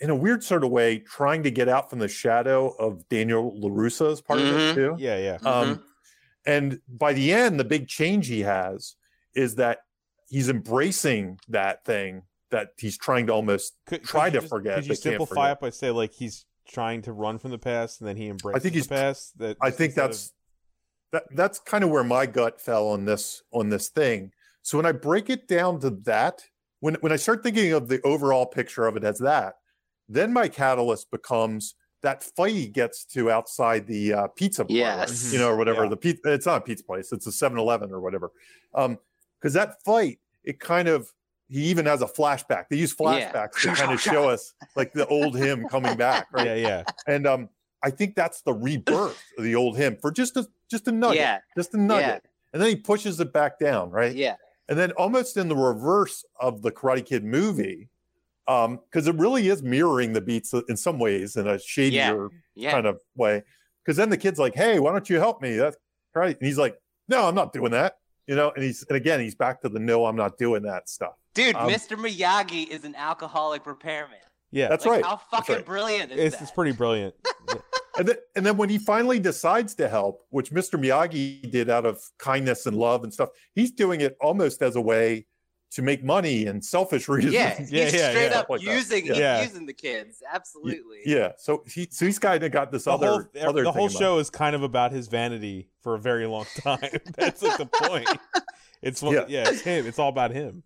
in a weird sort of way, trying to get out from the shadow of Daniel Larusso as part of Mhm. it too. Yeah, yeah. Um, and by the end, the big change he has is that he's embracing that thing that he's trying to almost Could, try could to just- forget, Could you simplify it by say like he's trying to run from the past and then he embraces I think he's- the past? That I think instead of- that's that that's kind of where my gut fell on this on this thing. So when I break it down to that, when when I start thinking of the overall picture of it as that, then my catalyst becomes that fight he gets to outside the uh, pizza place, Yes. you know, or whatever Yeah. the pizza. It's not a pizza place; it's a 7-Eleven or whatever. Um, because that fight, it kind of he even has a flashback. They use Yeah. flashbacks to kind of show us like the old him coming back, right? Yeah, yeah. and um i think that's the rebirth of the old him for just a just a nugget Yeah. just a nugget and then he pushes it back down right Yeah. and then almost in the reverse of the karate kid movie um because it really is mirroring the beats in some ways in a shadier Yeah. kind of way because then the kid's like hey why don't you help me that's right and he's like no i'm not doing that you know and he's and again he's back to the no i'm not doing that stuff Dude, Um, Mr. Miyagi is an alcoholic repairman. Yeah. that's Like, right How fucking right. brilliant is it's, that? it's pretty brilliant. And then, and then when he finally decides to help, which Mr. Miyagi did out of kindness and love and stuff, he's doing it almost as a way to make money and selfish reasons. yeah, Yeah, he's yeah, straight yeah. up Like using Yeah. using the kids. Absolutely. Yeah. So he so he's kind of got this The other whole, other the thing whole about show is kind of about his vanity for a very long time. That's like the point. It's what, Yeah. yeah. it's him. It's all about him.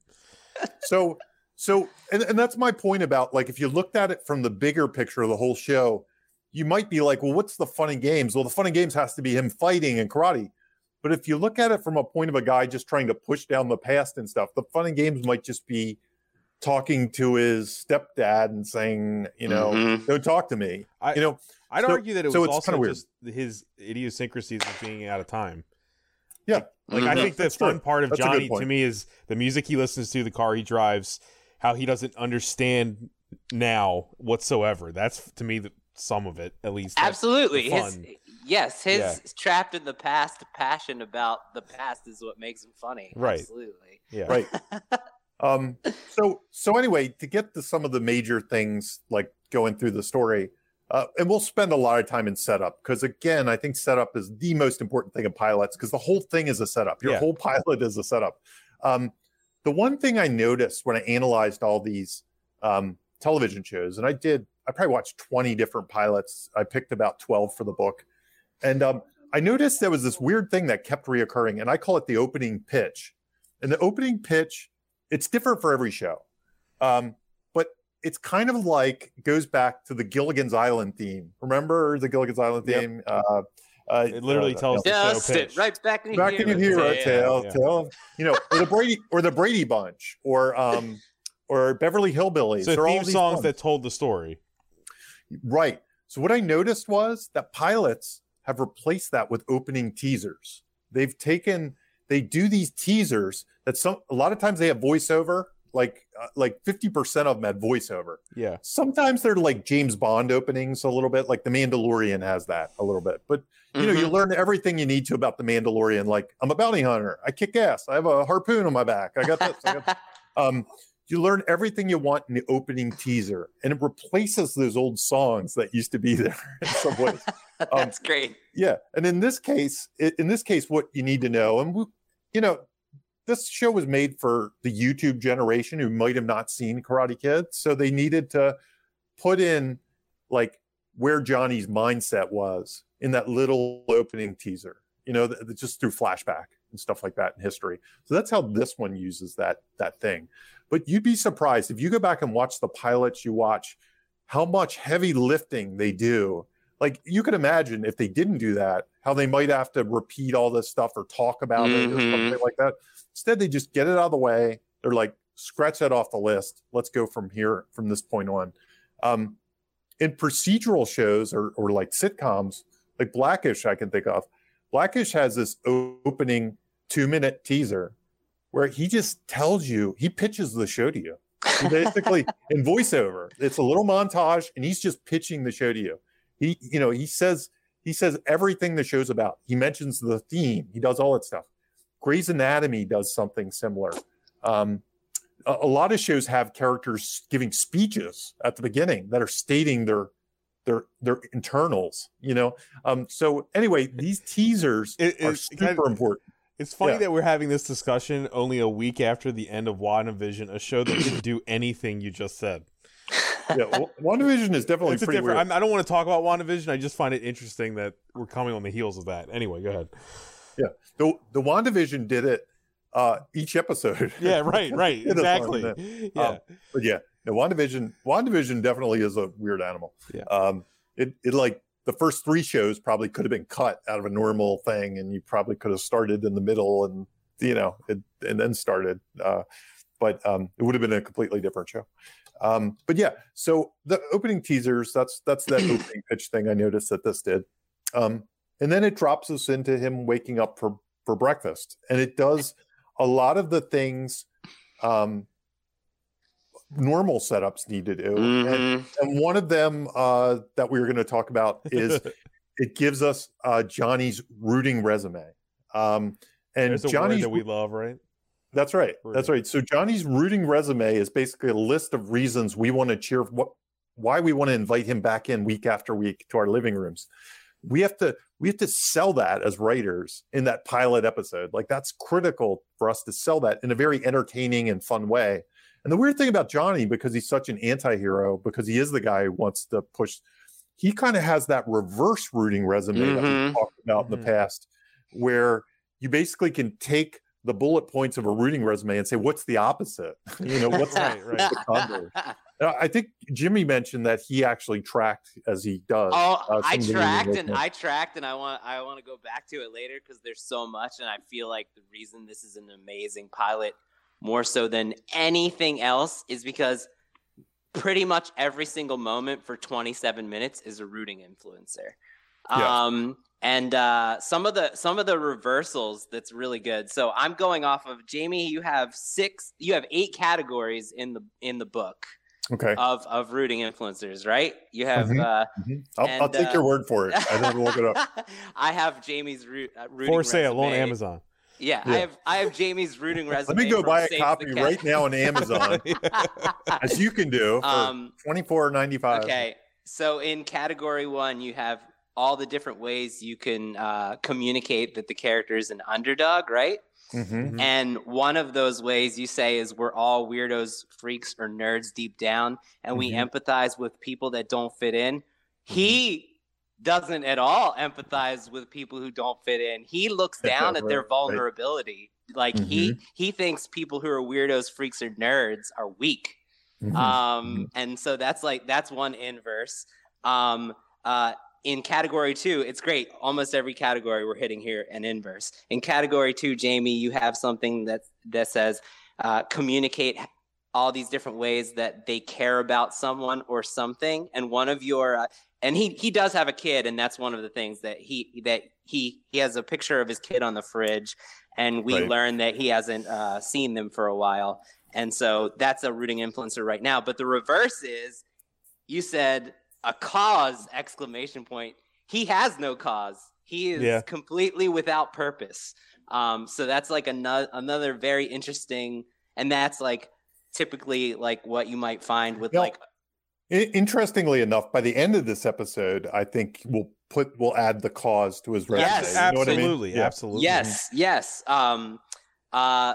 So so and, and that's my point about like if you looked at it from the bigger picture of the whole show, you might be like, well, what's the fun and games? Well, the fun and games has to be him fighting and karate. But if you look at it from a point of a guy just trying to push down the past and stuff, the fun and games might just be talking to his stepdad and saying, you know, Mhm. don't talk to me. I, You know, I'd so- argue that it so was it's also kinda weird. just his idiosyncrasies of being out of time. Yeah. Like I Mhm. think the That's fun true. part of That's Johnny to me is the music he listens to, the car he drives, how he doesn't understand now whatsoever. That's to me the some of it at least. Absolutely. the His fun. Yes, his Yeah. trapped in the past passion about the past is what makes him funny. Right. Absolutely. yeah. Right. um so so anyway to get to some of the major things like going through the story uh, and we'll spend a lot of time in setup because again i think setup is the most important thing in pilots because the whole thing is a setup your Yeah. whole pilot is a setup um, the one thing i noticed when i analyzed all these um, television shows and i did i probably watched 20 different pilots i picked about 12 for the book and um, i noticed there was this weird thing that kept reoccurring and i call it the opening pitch and the opening pitch it's different for every show um, but it's kind of like goes back to the Gilligan's Island theme. Remember the Gilligan's Island Yep. theme? Uh, uh, It literally uh, tells the show Just pitch. it right back in back in your hero tale. tale, yeah. tale, you know, or the Brady or the Brady Bunch, or um, or Beverly Hillbillies, So or all theme these songs ones. that told the story. Right. So what I noticed was that pilots have replaced that with opening teasers. They've taken they do these teasers that some a lot of times they have voiceover, like uh, like 50% of them had voiceover. Yeah. Sometimes they're like James Bond openings a little bit, like The Mandalorian has that a little bit. But you know, you Mhm. learn everything you need to about The Mandalorian like I'm a bounty hunter, I kick ass, I have a harpoon on my back. I got this. I got um, you learn everything you want in the opening teaser, and it replaces those old songs that used to be there in some ways. Um, That's great. yeah, and in this case, in this case, what you need to know, and we, you know, this show was made for the YouTube generation who might have not seen Karate Kid, so they needed to put in like where Johnny's mindset was in that little opening teaser. You know, th- just through flashback and stuff like that in history. So that's how this one uses that that thing. But you'd be surprised if you go back and watch the pilots you watch, how much heavy lifting they do. Like you could imagine if they didn't do that, how they might have to repeat all this stuff or talk about it or Mhm. something like that. Instead, they just get it out of the way. They're like, scratch that off the list. Let's go from here from this point on. Um, in procedural shows or, or like sitcoms, like Blackish, I can think of. Blackish has this opening two minute teaser where he just tells you, he pitches the show to you. He basically in voiceover, it's a little montage and he's just pitching the show to you. He, you know, he says, he says everything the show's about. He mentions the theme, he does all that stuff. Grey's Anatomy does something similar. Um, a, a lot of shows have characters giving speeches at the beginning that are stating their their their internals. You know, um, so anyway, these teasers It- are super kind of- important. It's funny Yeah. that we're having this discussion only a week after the end of WandaVision, a show that didn't do anything you just said. Yeah, Wa- WandaVision is definitely It's pretty different. weird. I'm, don't want to talk about WandaVision. I just find it interesting that we're coming on the heels of that. Anyway, go ahead. Yeah, the the WandaVision did it uh, each episode. Yeah, right, right, Yeah, that's fine, exactly. yeah. Yeah, Um, but yeah, no, WandaVision, WandaVision definitely is a weird animal. Yeah. Um, it it like the first three shows probably could have been cut out of a normal thing, and you probably could have started in the middle and you know, it, and then started. Uh, but um, it would have been a completely different show. Um, but yeah, so the opening teasers, that's that's that opening pitch thing I noticed that this did. Um, and then it drops us into him waking up for for breakfast, and it does a lot of the things um, normal setups need to do. And, Mhm. and one of them uh, that we were going to talk about is it gives us uh, Johnny's rooting resume. Um, and There's a word Johnny's that we love, right? that's right. That's right. So Johnny's rooting resume is basically a list of reasons we want to cheer what why we want to invite him back in week after week to our living rooms. We have to we have to sell that as writers in that pilot episode. Like that's critical for us to sell that in a very entertaining and fun way. And the weird thing about Johnny, because he's such an anti-hero, because he is the guy who wants to push, he kind of has that reverse rooting resume that Mhm. we talked about in Mhm. the past, where you basically can take the bullet points of a rooting resume and say, what's the opposite? you know, what's Right, right. the converse? I think Jimmy mentioned that he actually tracked as he does. Oh, uh, I some of the tracked and. I tracked and I want I want to go back to it later because there's so much and I feel like the reason this is an amazing pilot more so than anything else is because pretty much every single moment for 27 minutes is a rooting influencer. Yeah. Um and uh, some of the some of the reversals that's really good. So I'm going off of Jamie. You have six. You have eight categories in the in the book Okay. of of rooting influencers, right? You have Mhm. uh, Mhm. I'll, I'll take uh, your word for it. I didn't look it up. I have Jamie's root, uh, rooting For sale on. Amazon. Yeah, I have I have Jamie's rooting resume. Let me go buy a Save copy right now on Amazon, as you can do for um, twenty four ninety five. okay, so in category one, you have all the different ways you can uh, communicate that the character is an underdog, right? Mm-hmm. And one of those ways you say is we're all weirdos, freaks, or nerds deep down, and we Mhm. empathize with people that don't fit in. He doesn't at all empathize with people who don't fit in. He looks down at their Right, right. vulnerability. Like he he thinks people who are weirdos, freaks, or nerds are weak. Mhm. Um, and so that's like that's one inverse. Um, uh, in category two, it's great. Almost every category we're hitting here an inverse. In category two, Jamie, you have something that that says uh, communicate all these different ways that they care about someone or something. And one of your uh, and he he does have a kid, and that's one of the things that he that he he has a picture of his kid on the fridge, and we Right. learn that he hasn't uh, seen them for a while. And so that's a rooting influencer right now. But the reverse is you said a cause exclamation point. He has no cause. He is Yeah. completely without purpose. Um, so that's like another another very interesting and that's like typically like what you might find with Yeah. like I- Interestingly enough, by the end of this episode, I think we'll put we'll add the cause to his resume. Yes, You know what I mean? absolutely, Yeah. absolutely. Yes, yes. Um, uh,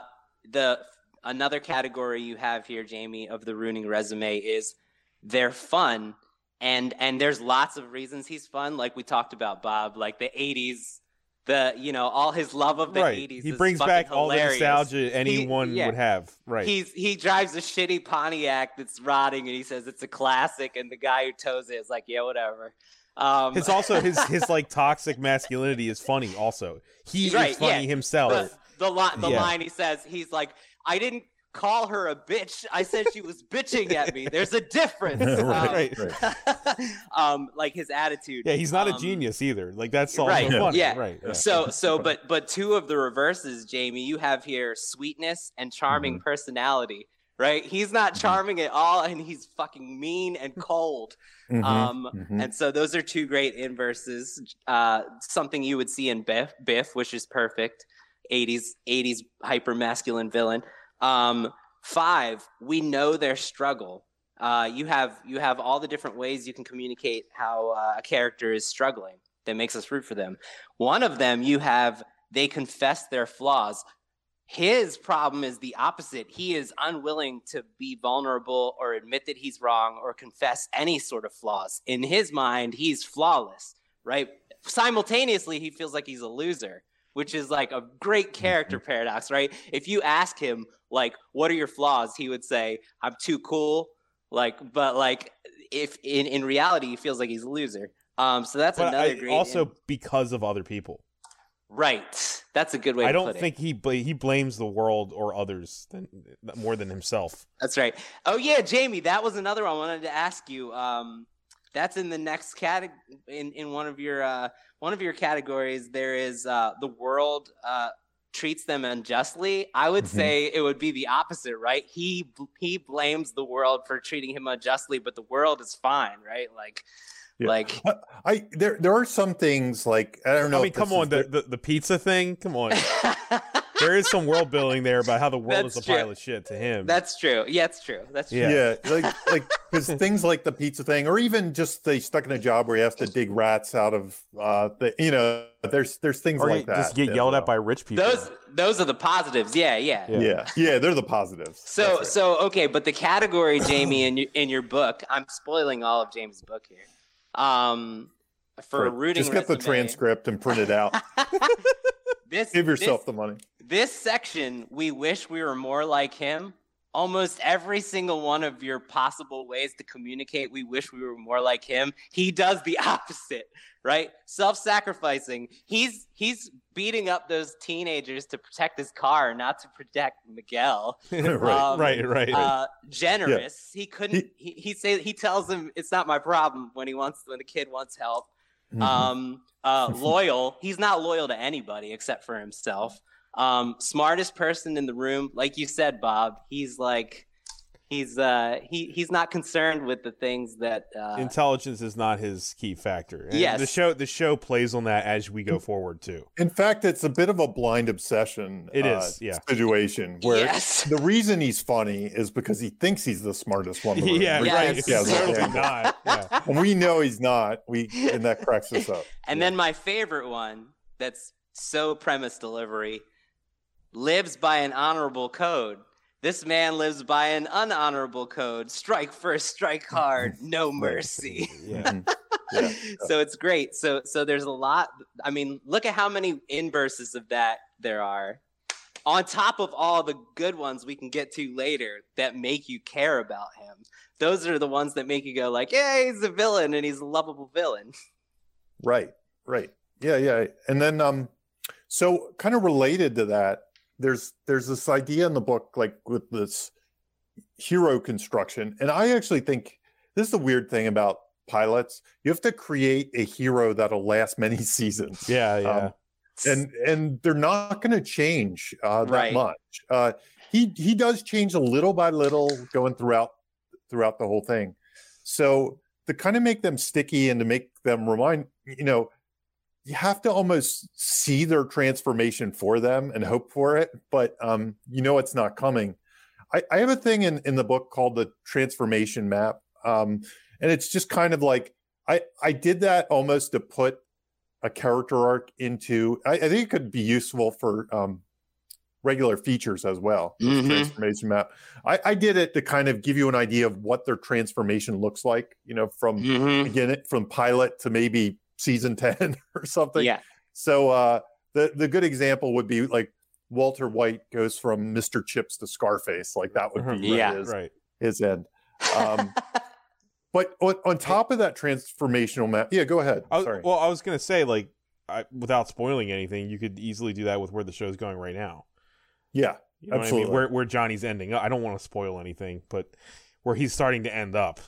the another category you have here, Jamie, of the rooting resume is they're fun, and and there's lots of reasons he's fun. Like we talked about, Bob, like the '80s, the you know all his love of the right. '80s. He brings back all the nostalgia anyone yeah. would have. Right. He's he drives a shitty Pontiac that's rotting, and he says it's a classic, and the guy who tows it is like, yeah, whatever. Um, his also his his like toxic masculinity is funny. Also, he Right, is funny yeah. himself. the, the line the Yeah. line he says he's like i didn't call her a bitch i said she was bitching at me there's a difference Right, um, right. um, like his attitude yeah, he's not a um, genius either. Like that's also right, yeah. Right. Yeah. so so but but two of the reverses jamie you have here sweetness and charming Mm-hmm. personality right he's not charming at all and he's fucking mean and cold Mhm, um, mhm. and so those are two great inverses. Uh, something you would see in Biff, Biff, which is perfect. 80s, 80s hyper masculine villain. Um, five, we know their struggle. Uh, you have you have all the different ways you can communicate how uh, a character is struggling that makes us root for them. One of them, you have they confess their flaws. His problem is the opposite. He is unwilling to be vulnerable or admit that he's wrong or confess any sort of flaws. In his mind, he's flawless, right? Simultaneously, he feels like he's a loser, which is like a great character paradox, right? If you ask him, like, what are your flaws? He would say, I'm too cool. Like, but like, if in, in reality, he feels like he's a loser. Um, so that's But another I- great. also because of other people. right. That's a good way I to don't put it. think he bla- he blames the world or others than more than himself. That's right. Oh yeah, Jamie, that was another one I wanted to ask you. Um, that's in the next category. In in one of your uh, one of your categories, there is uh, the world uh, treats them unjustly. I would Mhm. say it would be the opposite, right? He he blames the world for treating him unjustly, but the world is fine, right? Like, Yeah. like I there there are some things like I don't know. I mean, come on, the, the the pizza thing. Come on, there is some world building there about how the world is a true. pile of shit to him. that's true. Yeah, it's true. That's true. Yeah. yeah, like like because things like the pizza thing, or even just they stuck in a job where he has to dig rats out of uh the you know there's there's things or like that. just get as yelled at by rich people. Those those are the positives. Yeah, yeah. Yeah. Yeah, yeah, they're the positives. So right. so okay, but the category, Jamie, in your in your book, I'm spoiling all of James' book here. Um, for Right. rooting, just get the transcript and print it out. This Give yourself this, the money. this section. We wish we were more like him. Almost every single one of your possible ways to communicate, we wish we were more like him. He does the opposite, right? Self-sacrificing. He's he's beating up those teenagers to protect his car, not to protect Miguel. Right. Um, right, right. uh, generous. He couldn't. He, he say he tells him it's not my problem when he wants when the kid wants help. Mhm. Um, uh, loyal. He's not loyal to anybody except for himself. Um, smartest person in the room, like you said, Bob. He's like, he's uh, he he's not concerned with the things that. Uh, Intelligence is not his key factor. And Yes. the show the show plays on that as we go forward too. In fact, it's a bit of a blind obsession. It uh, is, yeah. Situation where yes. the reason he's funny is because he thinks he's the smartest one. the yeah, We Yeah, right. think It's he has totally not. Yeah. And we know he's not. We and that cracks us up. And Yeah. then my favorite one that's so premise delivery lives by an honorable code. This man lives by an unhonorable code. Strike first, strike hard, no mercy. Yeah. Mhm. Yeah. so it's great. So so there's a lot. I mean, look at how many inverses of that there are. on top of all the good ones we can get to later that make you care about him. Those are the ones that make you go like, "Yeah, he's a villain and he's a lovable villain." Right. Right. Yeah, yeah. And then um so kind of related to that, there's there's this idea in the book like with this hero construction. And I actually think this is the weird thing about pilots. You have to create a hero that'll last many seasons. Yeah, yeah. Um, and and they're not going to change uh, that Right. much. Uh, he he does change a little by little going throughout throughout the whole thing. So to kind of make them sticky and to make them remind you know you have to almost see their transformation for them and hope for it, but um, you know it's not coming. I, I have a thing in in the book called the transformation map, um, and it's just kind of like I I did that almost to put a character arc into. I, I think it could be useful for um, regular features as well. Mhm. Transformation map. I, I did it to kind of give you an idea of what their transformation looks like. You know, from Mhm. again it from pilot to maybe season 10 or something Yeah. so uh the the good example would be like walter white goes from mr chips to scarface like that would be Mhm. right, Yeah. his, right. his end um but on, on top of that transformational map yeah go ahead I sorry well, I was gonna say like, I, without spoiling anything, you could easily do that with where the show's going right now. yeah You know what I Absolutely. mean? Where where Johnny's ending. I don't want to spoil anything, but where he's starting to end up.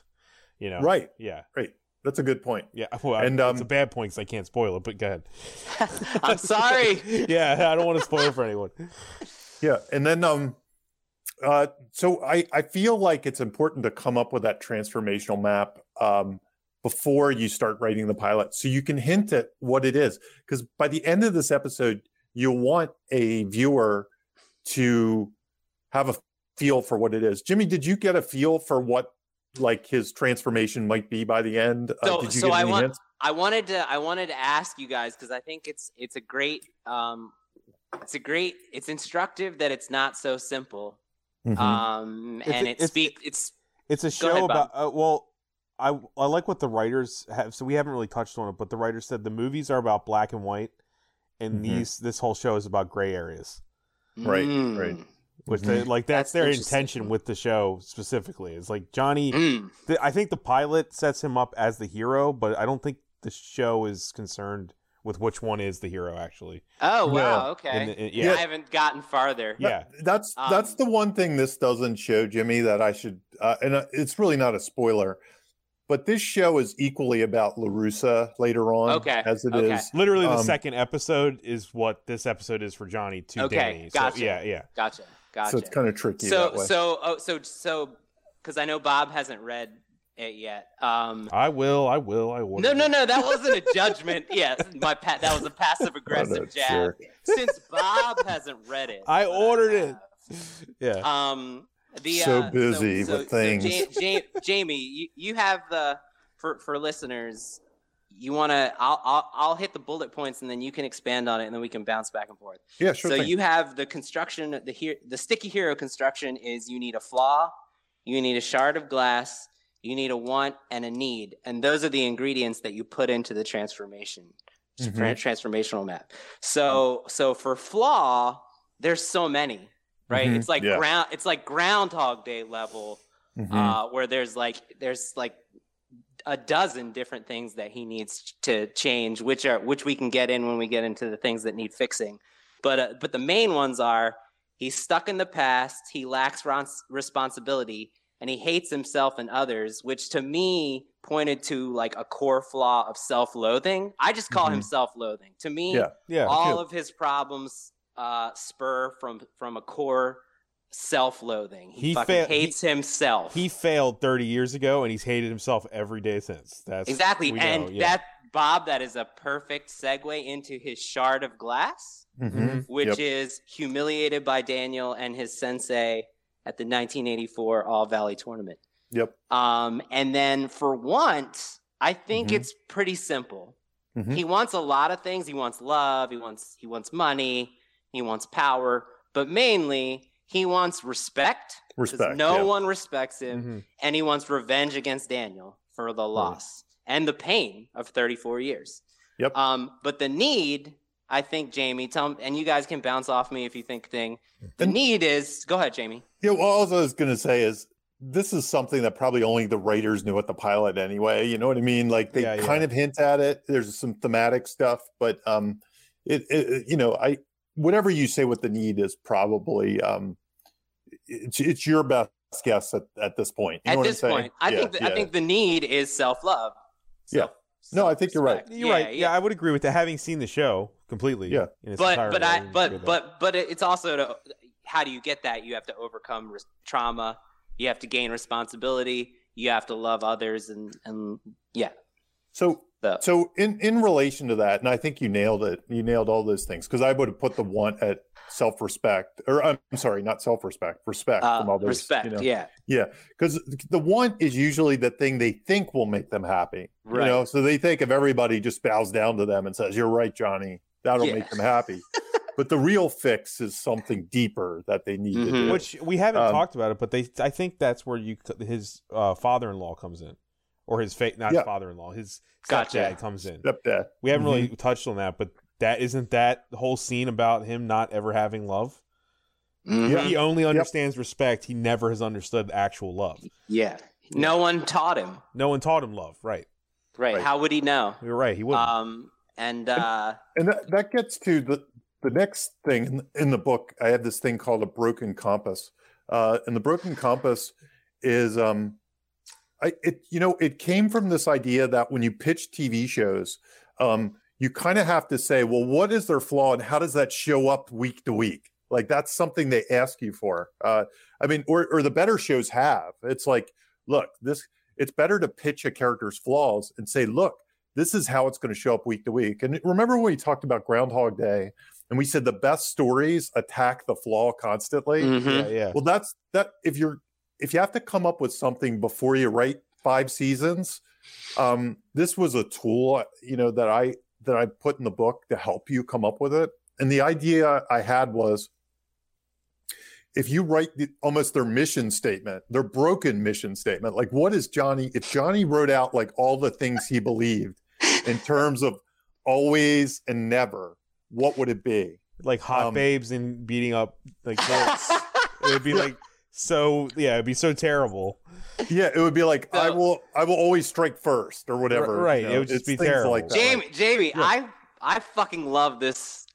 You know. right Yeah. That's a good point Yeah. Well, And, it's a um, bad point because I can't spoil it. But go ahead. I'm sorry. yeah, I don't want to spoil it for anyone. yeah and then um uh so i i feel like it's important to come up with that transformational map um before you start writing the pilot so you can hint at what it is because by the end of this episode you'll want a viewer to have a feel for what it is jimmy did you get a feel for what like his transformation might be by the end Uh, So- did you so get I want- hints? I wanted to I wanted to ask you guys because I think it's it's a great um it's a great it's instructive that it's not so simple. Mhm. Um It's- and it it's- speak it's It's a show ahead, about. Uh, well, I I like what the writers have. So we haven't really touched on it, but the writers said the movies are about black and white, and Mhm. these this whole show is about gray areas. Right, Mm, right. Which they, like that's, That's their intention with the show specifically. It's like Johnny. mm. The, I think the pilot sets him up as the hero, but I don't think the show is concerned with which one is the hero. Actually, Oh No. wow, In okay. the- in- I yeah, haven't gotten farther. yeah. that's Um, that's the one thing this doesn't show jimmy that i should uh, and uh, it's really not a spoiler but this show is equally about Larusso later on Okay, as it is. okay. Literally, the Um, second episode is what this episode is for Johnny to Okay, Danny. So, gotcha. yeah, yeah. Gotcha. Gotcha. so it's kind of tricky so that way so oh so so because I know Bob hasn't read it yet. Um I will. I will. I will. no, no, no, that wasn't a judgment. yes, my pat. That was a passive aggressive What a jab. jerk. Since Bob hasn't read it, I but ordered it. Yeah. Um, the So uh, busy with things. Ja- Ja- Jamie, you, you have the for for listeners. You want to? I'll, I'll I'll hit the bullet points and then you can expand on it and then we can bounce back and forth. yeah sure so thing. you have the construction. The here the sticky hero construction is you need a flaw, you need a shard of glass, you need a want and a need, and those are the ingredients that you put into the transformation Mhm. transformational map. So so for flaw, there's so many, right? Mhm, It's like yeah. ground. It's like Groundhog Day level, Mhm. uh, where there's like there's like a dozen different things that he needs to change, which are which we can get in when we get into the things that need fixing. But uh, but the main ones are he's stuck in the past, he lacks rons- responsibility, and he hates himself and others, which to me pointed to like a core flaw of self-loathing. I just call him Mhm. self-loathing. To me, Yeah. yeah. all of his problems uh, spur from from a core self-loathing. He, He fucking fa- he- hates himself. He failed 30 years ago, and he's hated himself every day since. That's exactly, we and know, yeah. that Bob, that is a perfect segue into his shard of glass, Mhm. which Yep. is humiliated by Daniel and his sensei at the 1984 All Valley tournament. Yep. Um, and then for once, I think Mhm. it's pretty simple. Mhm. He wants a lot of things. He wants love. He wants he wants money. He wants power. But mainly, he wants respect. 'cause Respect. No yeah. one respects him, Mhm. and he wants revenge against Daniel for the loss and the pain of 34 years. Yep. Um, but the need, I think Jamie, tell him, and you guys can bounce off me if you think thing. The And- need is go ahead, Jamie. Yeah, well, all I was going to say is this is something that probably only the writers knew at the pilot anyway. You know what I mean? Like they Yeah, yeah. kind of hint at it. There's some thematic stuff, but um, it, it you know, I whatever you say what the need is, probably um, it's it's your best guess at, at this point. You know At what I'm this saying? point, I Yeah, think the, I think the need is self love. Yeah. No, I think you're right. You're right. Yeah, I would agree with that. Having seen the show completely. Yeah. in its but entirety, but I but but but it's also to how do you get that? You have to overcome res- trauma. You have to gain responsibility. You have to love others, and and yeah. So So, So in in relation to that, and I think you nailed it. You nailed all those things because I would have put the want at self respect, or I'm sorry, not self respect, respect uh, from others. respect. you know? Yeah. yeah, because the want is usually the thing they think will make them happy. Right. You know, so they think if everybody just bows down to them and says, "You're right, Johnny," that'll Yeah. make them happy. but the real fix is something deeper that they need to Mhm. do. which we haven't Um, talked about it, but they I think that's where you his uh, father-in-law comes in, or his fa- not Yeah. father-in-law, his Gotcha. stepdad comes in. Stepdad. We haven't really Mm-hmm. touched on that, but that isn't that whole scene about him not ever having love. Mhm. He only understands respect. He never has understood actual love. Yeah. No one taught him. No one taught him love. Right. Right. Right. How would he know? You're right. He wouldn't. Um. And uh. And that, that gets to the the next thing in, in the book. I have this thing called a broken compass, uh, and the broken compass is, um, I it you know it came from this idea that when you pitch TV shows, um, you kind of have to say, well, what is their flaw and how does that show up week to week? Like that's something they ask you for. Uh, I mean, or or the better shows have. It's like, look, this. It's better to pitch a character's flaws and say, look, this is how it's going to show up week to week. And remember when we talked about Groundhog Day and we said the best stories attack the flaw constantly? mhm. yeah. Yeah. Well, that's that if you're if you have to come up with something before you write five seasons, um, this was a tool, you know, that I that I put in the book to help you come up with it. And the idea I had was if you write the, almost their mission statement, their broken mission statement, like what is Johnny? If Johnny wrote out like all the things he believed in terms of always and never, what would it be? like hot um, babes and beating up like it would be like so. Yeah. It'd be so terrible. Yeah, it would be like I will I will always strike first or whatever. right, you it would just it's be terrible. Like that. Jamie, Jamie, Yeah. I I fucking love this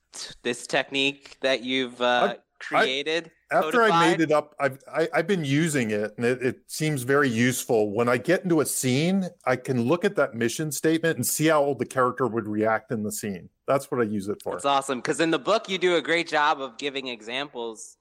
this technique that you've uh, created. After I made it up, I've I, I've been using it and it, it seems very useful. When I get into a scene, I can look at that mission statement and see how the character would react in the scene. That's what I use it for. It's awesome because in the book you do a great job of giving examples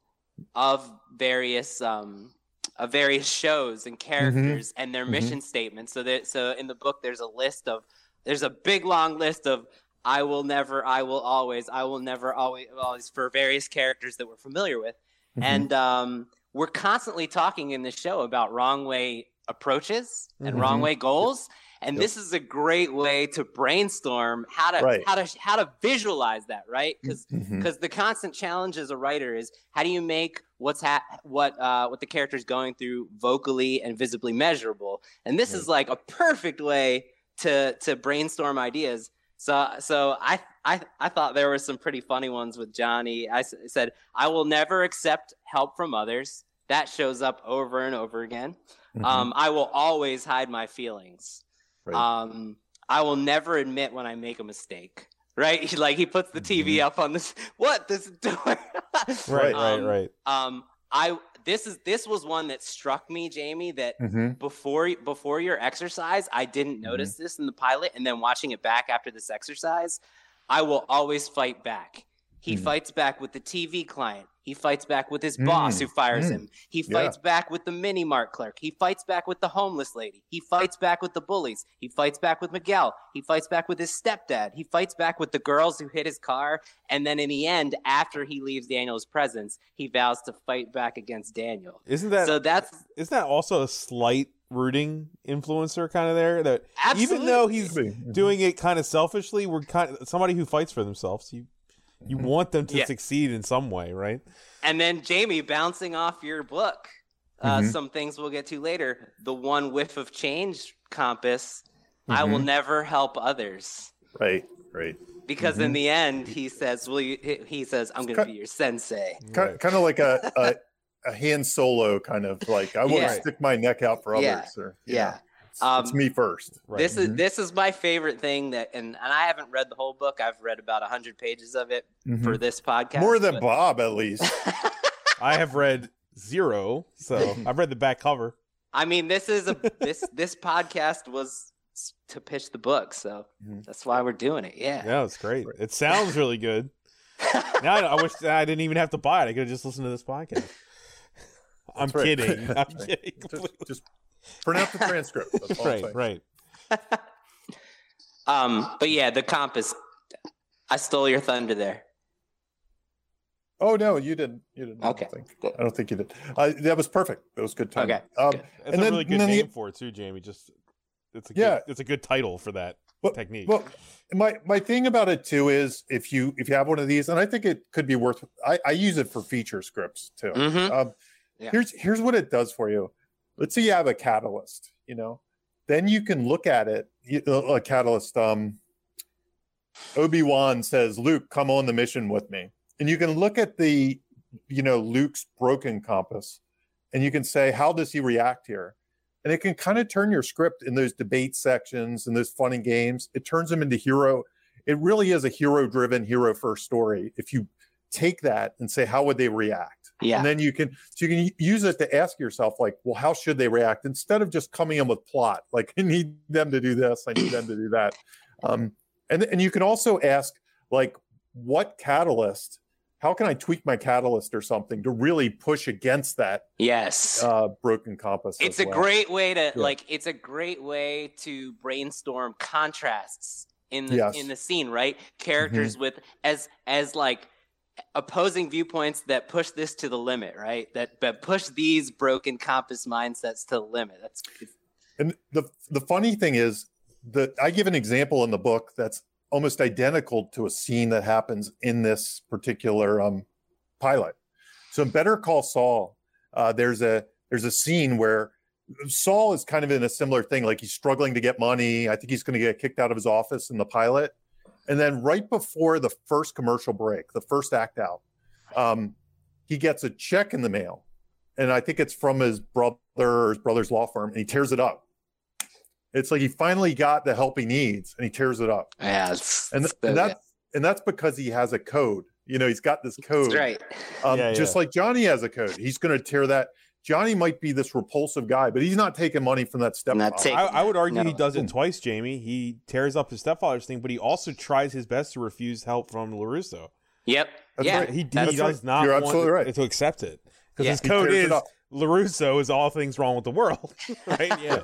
of various um of various shows and characters and their Mhm. mission statements. So that so in the book there's a list of there's a big long list of I will never, I will always, I will never always always for various characters that we're familiar with. Mhm. And um we're constantly talking in the show about wrong way approaches and wrong Mhm. way goals. And Yep. this is a great way to brainstorm how to Right. how to how to visualize that, right? Because Mhm. because the constant challenge as a writer is how do you make what's ha- what uh, what the character is going through vocally and visibly measurable and this is like a perfect way to to brainstorm ideas so so i i i thought there were some pretty funny ones with johnny i s- said i will never accept help from others that shows up over and over again Mhm. um i will always hide my feelings Right. um i will never admit when i make a mistake right like he puts the tv up on this what this door Right. Right. Um, right. um i this is this was one that struck me jamie that Mhm. before before your exercise i didn't notice this in the pilot and then watching it back after this exercise i will always fight back he Mm. fights back with the tv client he fights back with his boss Mm, who fires mm, him. He yeah. fights back with the mini mart clerk. He fights back with the homeless lady. He fights back with the bullies. He fights back with miguel. He fights back with his stepdad. He fights back with the girls who hit his car. And then in the end after he leaves daniel's presence he vows to fight back against daniel. Isn't that so that's isn't that also a slight rooting influencer kind of there? That even though he's doing it kind of selfishly, we're kind of somebody who fights for themselves. You you want them to Yeah. succeed in some way, right? And then Jamie, bouncing off your book, uh, Mhm. some things we'll get to later. The one whiff of change compass. I will Mhm. never help others. Right. Right. because in Mhm. the end he says, "Will you?" he- He says, "I'm going to be your sensei." kind, Right. kind of like a, a a Han Solo kind of like I want Yeah. to stick my neck out for others. Yeah. Or, Yeah. it's, Um, it's me first. Right. This is Mhm. this is my favorite thing that, and, and I haven't read the whole book. I've read about hundred pages of it Mhm. for this podcast. More than but- Bob, at least. I have read zero, so I've read the back cover. I mean, this is a this this podcast was to pitch the book, so Mhm. that's why we're doing it. Yeah. Yeah, it's great. It sounds really good. Now I, I wish I didn't even have to buy it. I could have just listened to this podcast. I'm right. kidding. I'm right. kidding. just, just print out the transcript. That's all right, right. um, but yeah, the compass. I stole your thunder there. Oh no, you didn't. You didn't. I don't Okay, think. I don't think you did. Uh, that was perfect. That was good time. Okay, Um, good. That's And a then- really good and then the- name for it too, Jamie. Just it's a good, Yeah. it's a good title for that Well- technique. Well, my my thing about it too is if you if you have one of these, and I think it could be worth. I, I use it for feature scripts too. Mhm. Um, Yeah. Here's here's what it does for you. Let's say you have a catalyst. You know, then you can look at it. You, a catalyst. Um, Obi Wan says, "Luke, come on the mission with me," and you can look at the, you know, Luke's broken compass, and you can say, "How does he react here?" and it can kind of turn your script in those debate sections and those funny games. It turns them into hero. It really is a hero-driven, hero-first story. If you take that and say, how would they react? Yeah. And then you can so you can use it to ask yourself, like, well, how should they react? Instead of just coming in with plot, like I need them to do this, I need them to do that. Um, and and you can also ask, like, what catalyst? How can I tweak my catalyst or something to really push against that yes. uh, broken compass? it's a well? great way to Yeah. like. It's a great way to brainstorm contrasts in the Yes. Mm-hmm. in the scene, right? Characters with as as like opposing viewpoints that push this to the limit, right? That but push these broken compass mindsets to the limit. That's And the the funny thing is that I give an example in the book that's almost identical to a scene that happens in this particular um, pilot. So in Better Call Saul, uh, there's a there's a scene where Saul is kind of in a similar thing, like he's struggling to get money. I think he's going to get kicked out of his office in the pilot, and then right before the first commercial break, the first act out, um, he gets a check in the mail, and I think it's from his brother or his brother's law firm, and he tears it up. It's like he finally got the help he needs, and he tears it up, yeah, it's, and, it's and so that's and that's because he has a code. You know, he's got this code. That's right. Um, Yeah, Just yeah. like Johnny has a code, he's going to tear that. Johnny might be this repulsive guy, but he's not taking money from that stepfather. Not I, I would argue he does it twice, Jamie. He tears up his stepfather's thing, but he also tries his best to refuse help from Larusso. Yep. That's yeah. right. He, he does right. not You're want absolutely right. to accept it because Yeah. his code is it is. Larusso is all things wrong with the world, right? Yeah,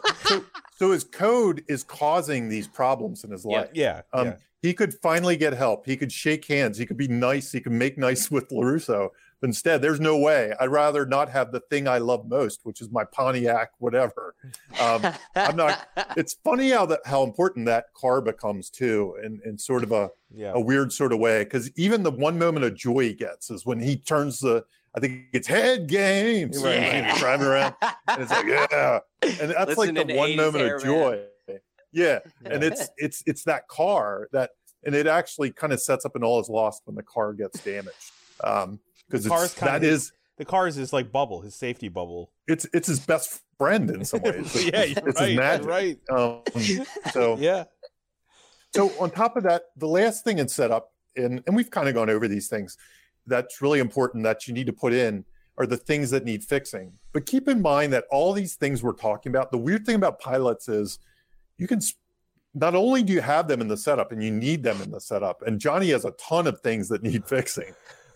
So his code is causing these problems in his Yeah. life. yeah, Um, yeah. He could finally get help. He could shake hands. He could be nice. He could make nice with Larusso. But instead, there's no way. I'd rather not have the thing I love most, which is my Pontiac, whatever. Um, I'm not- it's funny how that how important that car becomes too, in, in sort of a, yeah. a weird sort of way. Because even the one moment of joy he gets is when he turns the, I think it's head games. Right. and he's driving around, and it's like yeah, and that's like the one moment of joy. Yeah, and it's it's it's that car that, and it actually kind of sets up an all is lost when the car gets damaged. Um, because car's that of is the car is his like bubble, his safety bubble. it's it's his best friend in some ways. Yeah, it's, you're it's right, magic. right. Um, so Yeah, so on top of that, the last thing in setup, and and we've kind of gone over these things, that's really important that you need to put in are the things that need fixing. But keep in mind that all these things we're talking about, the weird thing about pilots is you can s- not only do you have them in the setup and you need them in the setup, and Johnny has a ton of things that need fixing.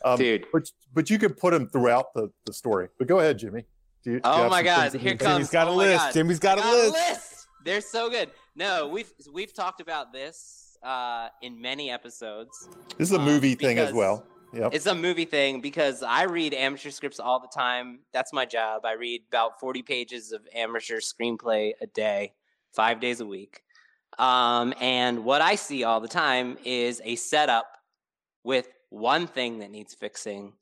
Um, Dude. but but you could put them throughout the, the story. But go ahead, Jimmy. Do you, do you Oh my God, Here comes. Jimmy's got a oh my list. God. Jimmy's got a list. They're so good. No, we've we've talked about this uh, in many episodes. This is a um, movie thing as well. Yep. It's a movie thing because I read amateur scripts all the time. That's my job. I read about 40 pages of amateur screenplay a day, five days a week. Um, and what I see all the time is a setup with one thing that needs fixing,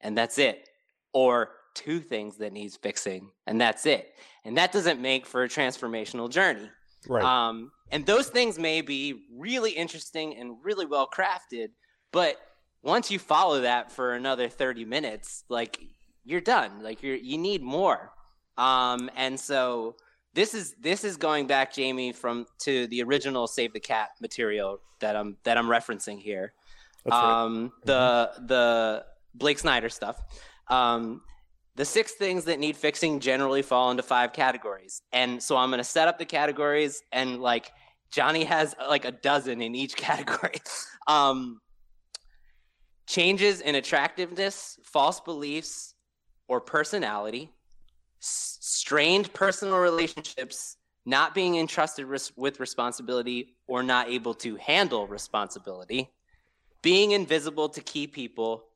and that's it. Or two things that needs fixing, and that's it. And that doesn't make for a transformational journey. Right. Um, and those things may be really interesting and really well crafted, but once you follow that for another 30 minutes, like you're done. Like you're you need more. Um, and so this is this is going back, Jamie, from to the original Save the Cat material that I'm that I'm referencing here. That's right. Um, the the Blake Snyder stuff. Um, the six things that need fixing generally fall into five categories, and so I'm going to set up the categories, and like Johnny has like a dozen in each category. Um, changes in attractiveness, false beliefs, or personality, s- strained personal relationships, not being entrusted res- with responsibility or not able to handle responsibility, being invisible to key people,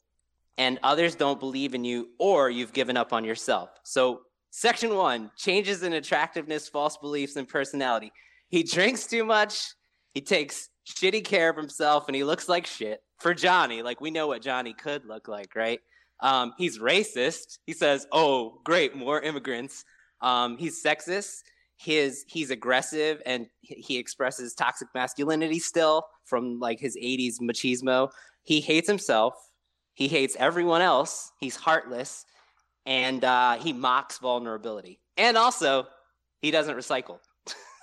and others don't believe in you or you've given up on yourself. So, section one changes in attractiveness, false beliefs, and personality. He drinks too much, he takes shitty care of himself, and he looks like shit. For Johnny, like we know what Johnny could look like, right? Um, he's racist. He says, "Oh, great, more immigrants." Um, he's sexist. His he's aggressive and he- expresses toxic masculinity still from like his '80s machismo. He hates himself. He hates everyone else. He's heartless, and uh, he mocks vulnerability. And also, he doesn't recycle.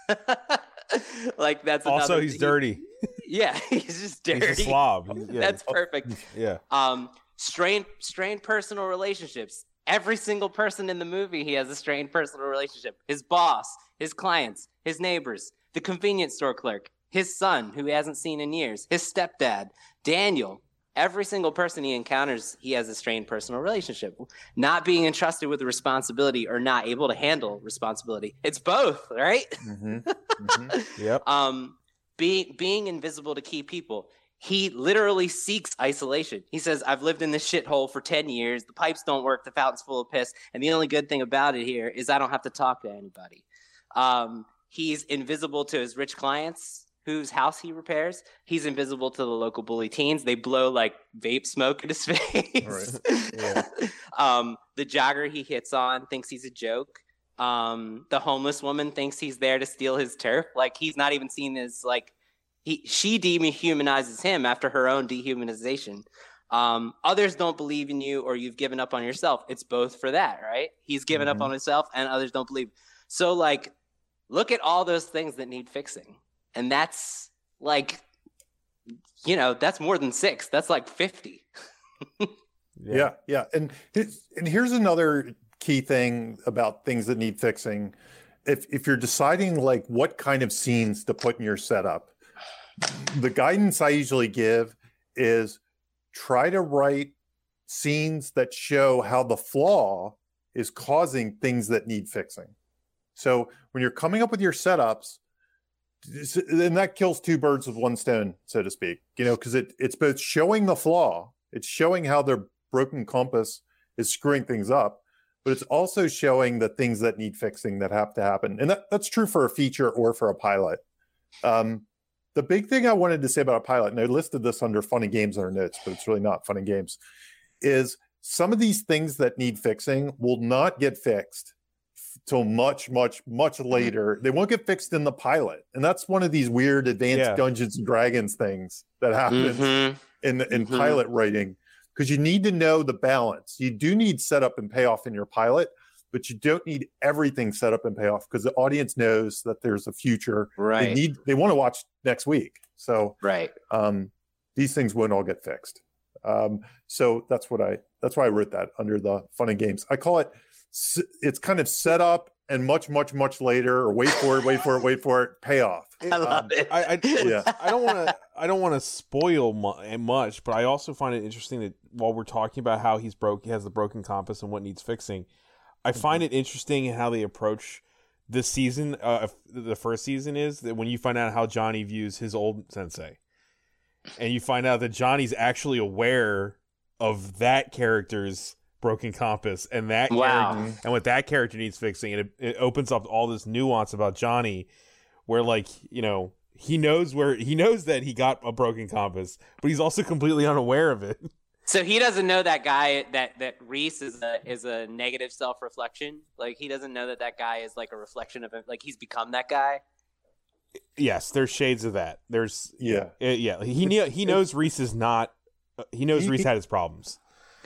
like that's also, he's he- dirty. yeah, he's just dirty. He's a slob. Yeah, That's perfect. yeah. Um, strained, strained personal relationships. Every single person in the movie, he has a strained personal relationship. His boss, his clients, his neighbors, the convenience store clerk, his son, who he hasn't seen in years, his stepdad, Daniel. Every single person he encounters, he has a strained personal relationship. Not being entrusted with responsibility or not able to handle responsibility. It's both, right? Mhm. Mhm. Yep. um being being invisible to key people he literally seeks isolation. He says i've lived in this shithole for 10 years. The pipes don't work. The fountain's full of piss. And the only good thing about it here is i don't have to talk to anybody. Um he's invisible to his rich clients whose house he repairs. He's invisible to the local bully teens. They blow like vape smoke in his face. Yeah. um the jogger he hits on thinks he's a joke. Um the homeless woman thinks he's there to steal his turf. Like he's not even seen as like he she dehumanizes him after her own dehumanization. Um others don't believe in you or you've given up on yourself. It's both for that right? He's given Mhm. up on himself and others don't believe. So like look at all those things that need fixing. And that's like you know that's more than six. That's like 50 Yeah, yeah. And and here's another key thing about things that need fixing. If if you're deciding like what kind of scenes to put in your setup, the guidance I usually give is try to write scenes that show how the flaw is causing things that need fixing. So when you're coming up with your setups, then that kills two birds with one stone, so to speak. You know, because it it's both showing the flaw, it's showing how their broken compass is screwing things up, but it's also showing the things that need fixing that have to happen. And that, that's true for a feature or for a pilot. Um, the big thing I wanted to say about a pilot, and I listed this under funny games in our notes, but it's really not funny games, is some of these things that need fixing will not get fixed till much, much, much later. They won't get fixed in the pilot. And that's one of these weird advanced Yeah. Dungeons and Dragons things that happens Mhm. in in Mhm. pilot writing because you need to know the balance. You do need setup and payoff in your pilot, but you don't need everything set up and payoff because the audience knows that there's a future. Right. They need they want to watch next week. So right um, these things won't all get fixed. Um, so that's what I that's why I wrote that under the fun and games. I call it it's kind of set up and much much much later or wait for it wait for it wait for it payoff. i love Um, it I, I, Yeah. I don't want to. I don't want to spoil mu- much, but I also find it interesting that while we're talking about how he's broke, he has the broken compass and what needs fixing. I find it interesting how they approach this season. Uh, the first season is that when you find out how Johnny views his old sensei, and you find out that Johnny's actually aware of that character's broken compass and that Wow. and what that character needs fixing, and it, it opens up all this nuance about Johnny where like you know he knows where he knows that he got a broken compass but he's also completely unaware of it So he doesn't know that guy that that Kreese is a is a negative self reflection. Like he doesn't know that that guy is like a reflection of him. Like he's become that guy. Yes, there's shades of that. There's Yeah, uh, yeah. He knew, he knows Kreese is not. Uh, he knows He- Kreese had his problems.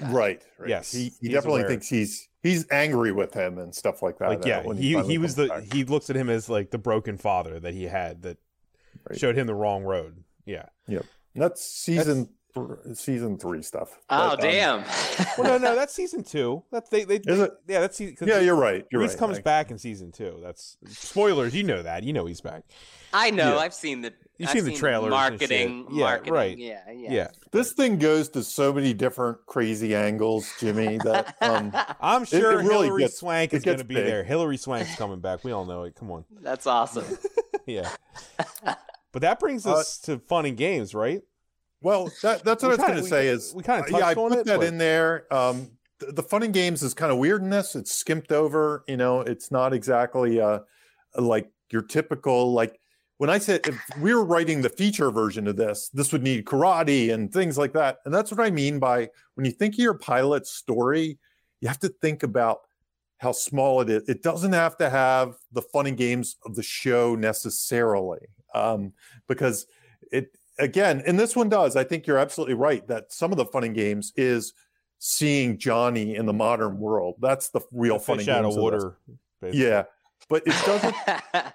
right, right. Yes, he, he definitely aware. thinks he's he's angry with him and stuff like that. Like uh, yeah, when he finally he was the back. he looks at him as like the broken father that he had that Right. showed him the wrong road. Yeah. Yep. That's season th- season three stuff. Oh But, um, damn! Well, no, no, that's season two. That's they they, Is they- it? yeah, that's season. 'cause yeah, you're right. You're Kreese right. comes I- back in season two. That's spoilers. You know that. You know he's back. I know. Yeah. I've seen the. You've I've seen the trailers and Marketing. Yeah, marketing. right. Yeah, yeah. Yeah. This thing goes to so many different crazy angles, Jimmy. That um, I'm sure it really Hilary gets- Swank is going to be big. there. Hilary Swank's coming back. We all know it. Come on. That's awesome. Yeah. But that brings Uh, us to fun and games, right? Well, that, that's what I was going to say. Is we kinda uh, yeah, I put it, that but- in there. Um, the, the fun and games is kind of weird in this. It's skimped over. You know, it's not exactly uh, like your typical like. When I said if we were writing the feature version of this, this would need karate and things like that. And that's what I mean by when you think of your pilot story, you have to think about how small it is. It doesn't have to have the fun and games of the show necessarily, um, because it again, and this one does. I think you're absolutely right that some of the fun and games is seeing Johnny in the modern world. That's the real The fun and games of of this. water. basically. Yeah, but it doesn't.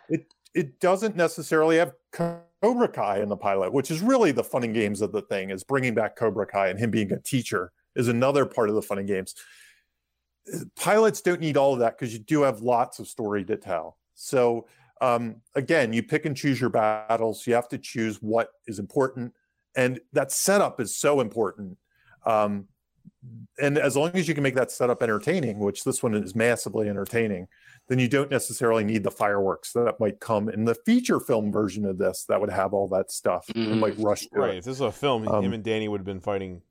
it doesn't necessarily have Cobra Kai in the pilot, which is really the fun and games of the thing. Is bringing back Cobra Kai and him being a teacher is another part of the fun and games. Pilots don't need all of that because you do have lots of story to tell. So um, again, you pick and choose your battles. You have to choose what is important, and that setup is so important. Um, and as long as you can make that setup entertaining, which this one is massively entertaining, then you don't necessarily need the fireworks that might come in the feature film version of this that would have all that stuff and like rush Right. it. If this is a film, Um, him and Danny would have been fighting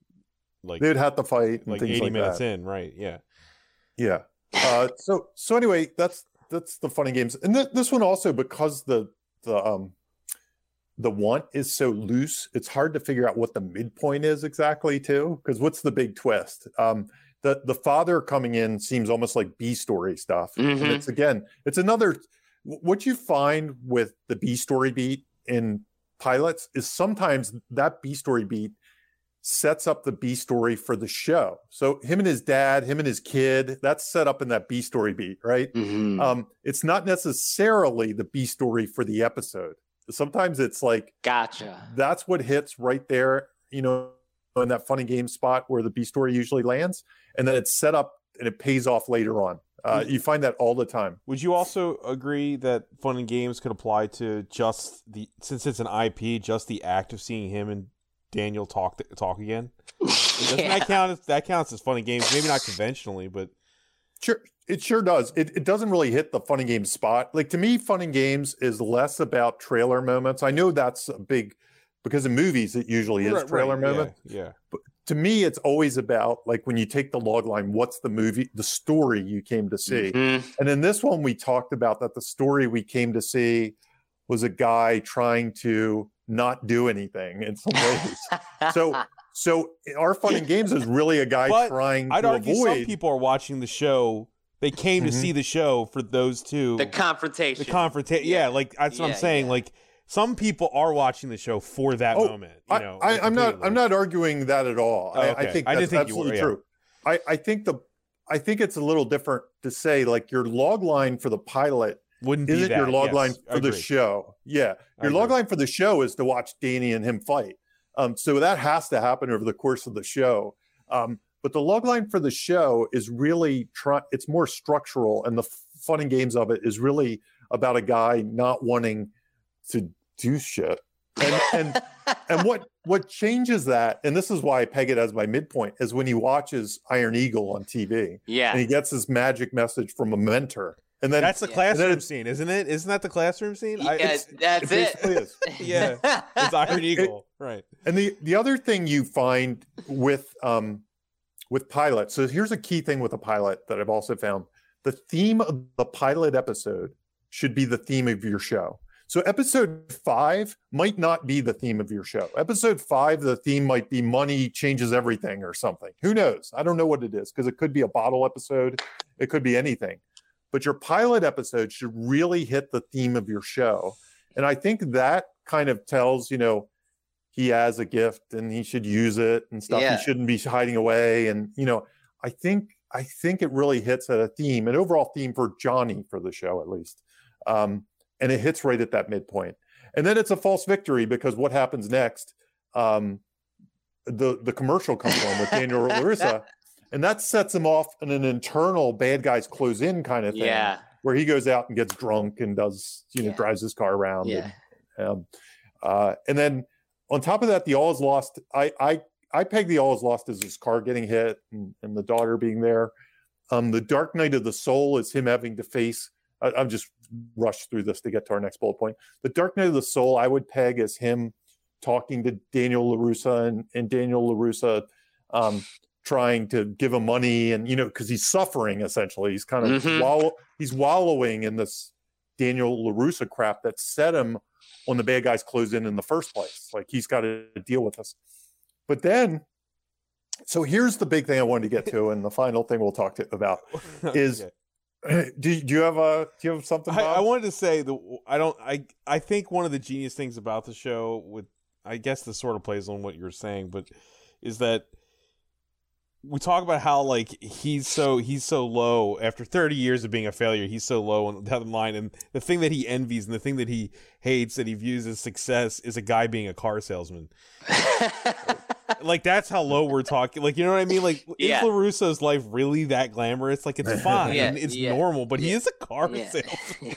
like They'd have to fight like 80 like minutes that. in. Right. Yeah. Yeah. Uh, so so anyway, that's that's the funny games, and th- this one also because the the um the want is so loose, it's hard to figure out what the midpoint is exactly too. Because what's the big twist? Um, the the father coming in seems almost like B story stuff. And Mhm. it's again, it's another. What you find with the B story beat in pilots is sometimes that B story beat sets up the B story for the show. So him and his dad, him and his kid, that's set up in that B story beat, right? Mhm. Um, it's not necessarily the B story for the episode. Sometimes it's like Gotcha. that's what hits right there, you know, in that funny game spot where the B story usually lands, and then it's set up and it pays off later on. Uh, you find that all the time. Would you also agree that fun and games could apply to just the since it's an IP, just the act of seeing him and Daniel talk talk again? Doesn't Yeah. that count? As, that counts as funny games. Maybe not conventionally, but Sure, it sure does. It, it doesn't really hit the fun and games spot. Like to me, fun and games is less about trailer moments. I know that's a big because in movies it usually is Right, trailer right, moment. Yeah, But To me, it's always about like when you take the log line, what's the movie, the story you came to see. Mhm. And in this one, we talked about that the story we came to see was a guy trying to not do anything in some ways. so, so our fun and games is really a guy But trying I'd to argue avoid. some people are watching the show. They came to Mhm. see the show for those two. the confrontation. the confrontation. Yeah, Yeah. like that's what Yeah, I'm saying. yeah. Like some people are watching the show for that Oh, moment. You I, know, I, I'm not. I'm not arguing that at all. Oh, I, I think I that's didn't think you were, absolutely yeah. true. I, I think the. I think it's a little different to say like your log line for the pilot Wouldn't be isn't that. your log yes, line for the show. Yeah, your log agree. line for the show is to watch Danny and him fight. Um, so that has to happen over the course of the show. Um, but the log line for the show is really try. It's more structural, and the fun and games of it is really about a guy not wanting to do shit. And and and what what changes that, and this is why I peg it as my midpoint, is when he watches Iron Eagle on TV Yeah, and yeah. he gets his magic message from a mentor, and then That's the Yeah. classroom it's- scene, isn't it? Isn't that the classroom scene? I, Yeah, it's, that's it it. basically is. Yeah, it's Iron Eagle, right? And the the other thing you find with um with pilots, so here's a key thing with a pilot that I've also found: the theme of the pilot episode should be the theme of your show. So episode five might not be the theme of your show. Episode five, the theme might be money changes everything or something. Who knows? I don't know what it is because it could be a bottle episode, it could be anything. But your pilot episode should really hit the theme of your show. And I think that kind of tells, you know, he has a gift and he should use it and stuff. Yeah. He shouldn't be hiding away. And, you know, I think I think it really hits at a theme, an overall theme for Johnny for the show at least. Um, and it hits right at that midpoint. And then it's a false victory because what happens next? Um, the the commercial comes on with Daniel Larusso, and that sets him off in an internal bad guys close in kind of thing Yeah. where he goes out and gets drunk and does you know Yeah. drives his car around Yeah. and, um, uh, and then on top of that the all is lost i i i peg the all is lost as his car getting hit and, and the daughter being there um the dark night of the soul is him having to face I, i'm just rushed through this to get to our next bullet point the dark night of the soul i would peg as him talking to daniel larusso and, and daniel larusso um trying to give him money and you know because he's suffering essentially he's kind of Mhm. wallow, he's wallowing in this daniel larusso crap that set him on the bad guys close in in the first place like he's got to deal with this but then so here's the big thing i wanted to get to and the final thing we'll talk to about is Okay. do, do you have a do you have something I, I wanted to say the I don't I I think one of the genius things about the show with I guess this sort of plays on what you're saying, but is that we talk about how like he's so he's so low after 30 years of being a failure he's so low on the line and the thing that he envies and the thing that he hates that he views as success is a guy being a car salesman like that's how low we're talking like you know what i mean like Yeah. is larusso's life really that glamorous like it's fine Yeah, it's yeah, normal but he is a car Yeah. salesman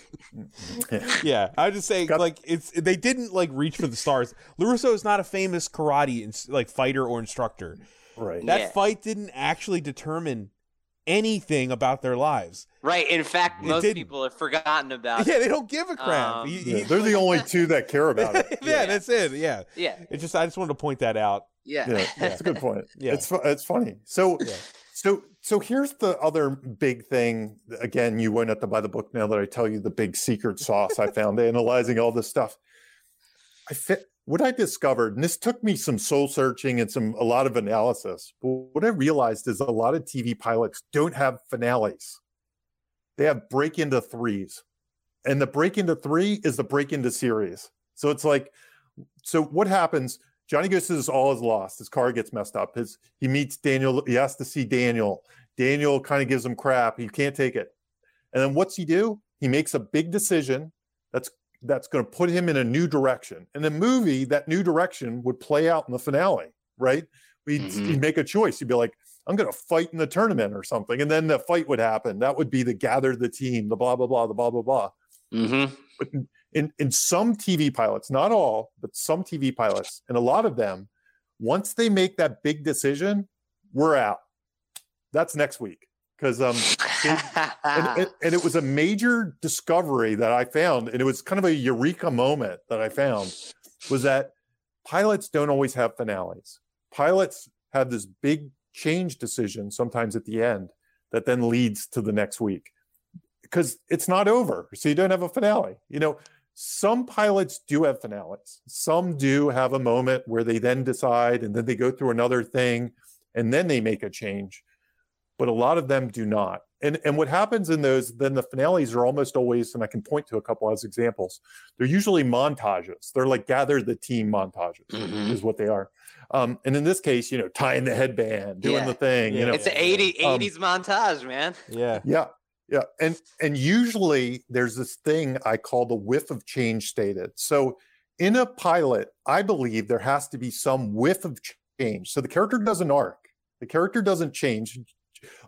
yeah, I would just say Got- like it's they didn't like reach for the stars. Larusso is not a famous karate ins- like fighter or instructor. Right That Yeah. fight didn't actually determine anything about their lives. right. In fact, It most didn't. people have forgotten about Yeah, it. Yeah, they don't give a crap. Um, He- Yeah, they're the only two that care about it. yeah, it that's it. Yeah, Yeah. it just I just wanted to point that out. Yeah. yeah that's a good point Yeah. it's fu- it's funny so Yeah. so so here's the other big thing again you won't have to buy the book now that i tell you the big secret sauce i found analyzing all this stuff i fit what i discovered and this took me some soul searching and some a lot of analysis but what i realized is a lot of tv pilots don't have finales they have break into threes and the break into three is the break into series so it's like so what happens Johnny goes to this all is lost. His car gets messed up. His he meets Daniel. He has to see Daniel. Daniel kind of gives him crap. He can't take it. And then what's he do? He makes a big decision that's that's going to put him in a new direction. In the movie, that new direction would play out in the finale, right? We'd, he'd make a choice. He'd be like, I'm going to fight in the tournament or something. And then the fight would happen. That would be the gather the team, the blah, blah, blah, the blah, blah, blah. Mm-hmm. But in, in, in some TV pilots, not all, but some TV pilots, and a lot of them, once they make that big decision, we're out. That's next week. Because um, and, and, it was a major discovery that I found, and it was kind of a eureka moment that I found, was that pilots don't always have finales. Pilots have this big change decision sometimes at the end that then leads to the next week because it's not over. So you don't have a finale. You know, some pilots do have finales. Some do have a moment where they then decide and then they go through another thing and then they make a change. But a lot of them do not. And and what happens in those, then the finales are almost always, and I can point to a couple as examples. They're usually montages. They're like gather the team montages, Mhm. is what they are. Um, and in this case, you know, tying the headband, doing Yeah. the thing, you know, It's an 80, Um, 80s montage, man. Yeah, yeah, yeah, and and usually there's this thing I call the whiff of change stated. So in a pilot, I believe there has to be some whiff of change. So the character doesn't arc. The character doesn't change.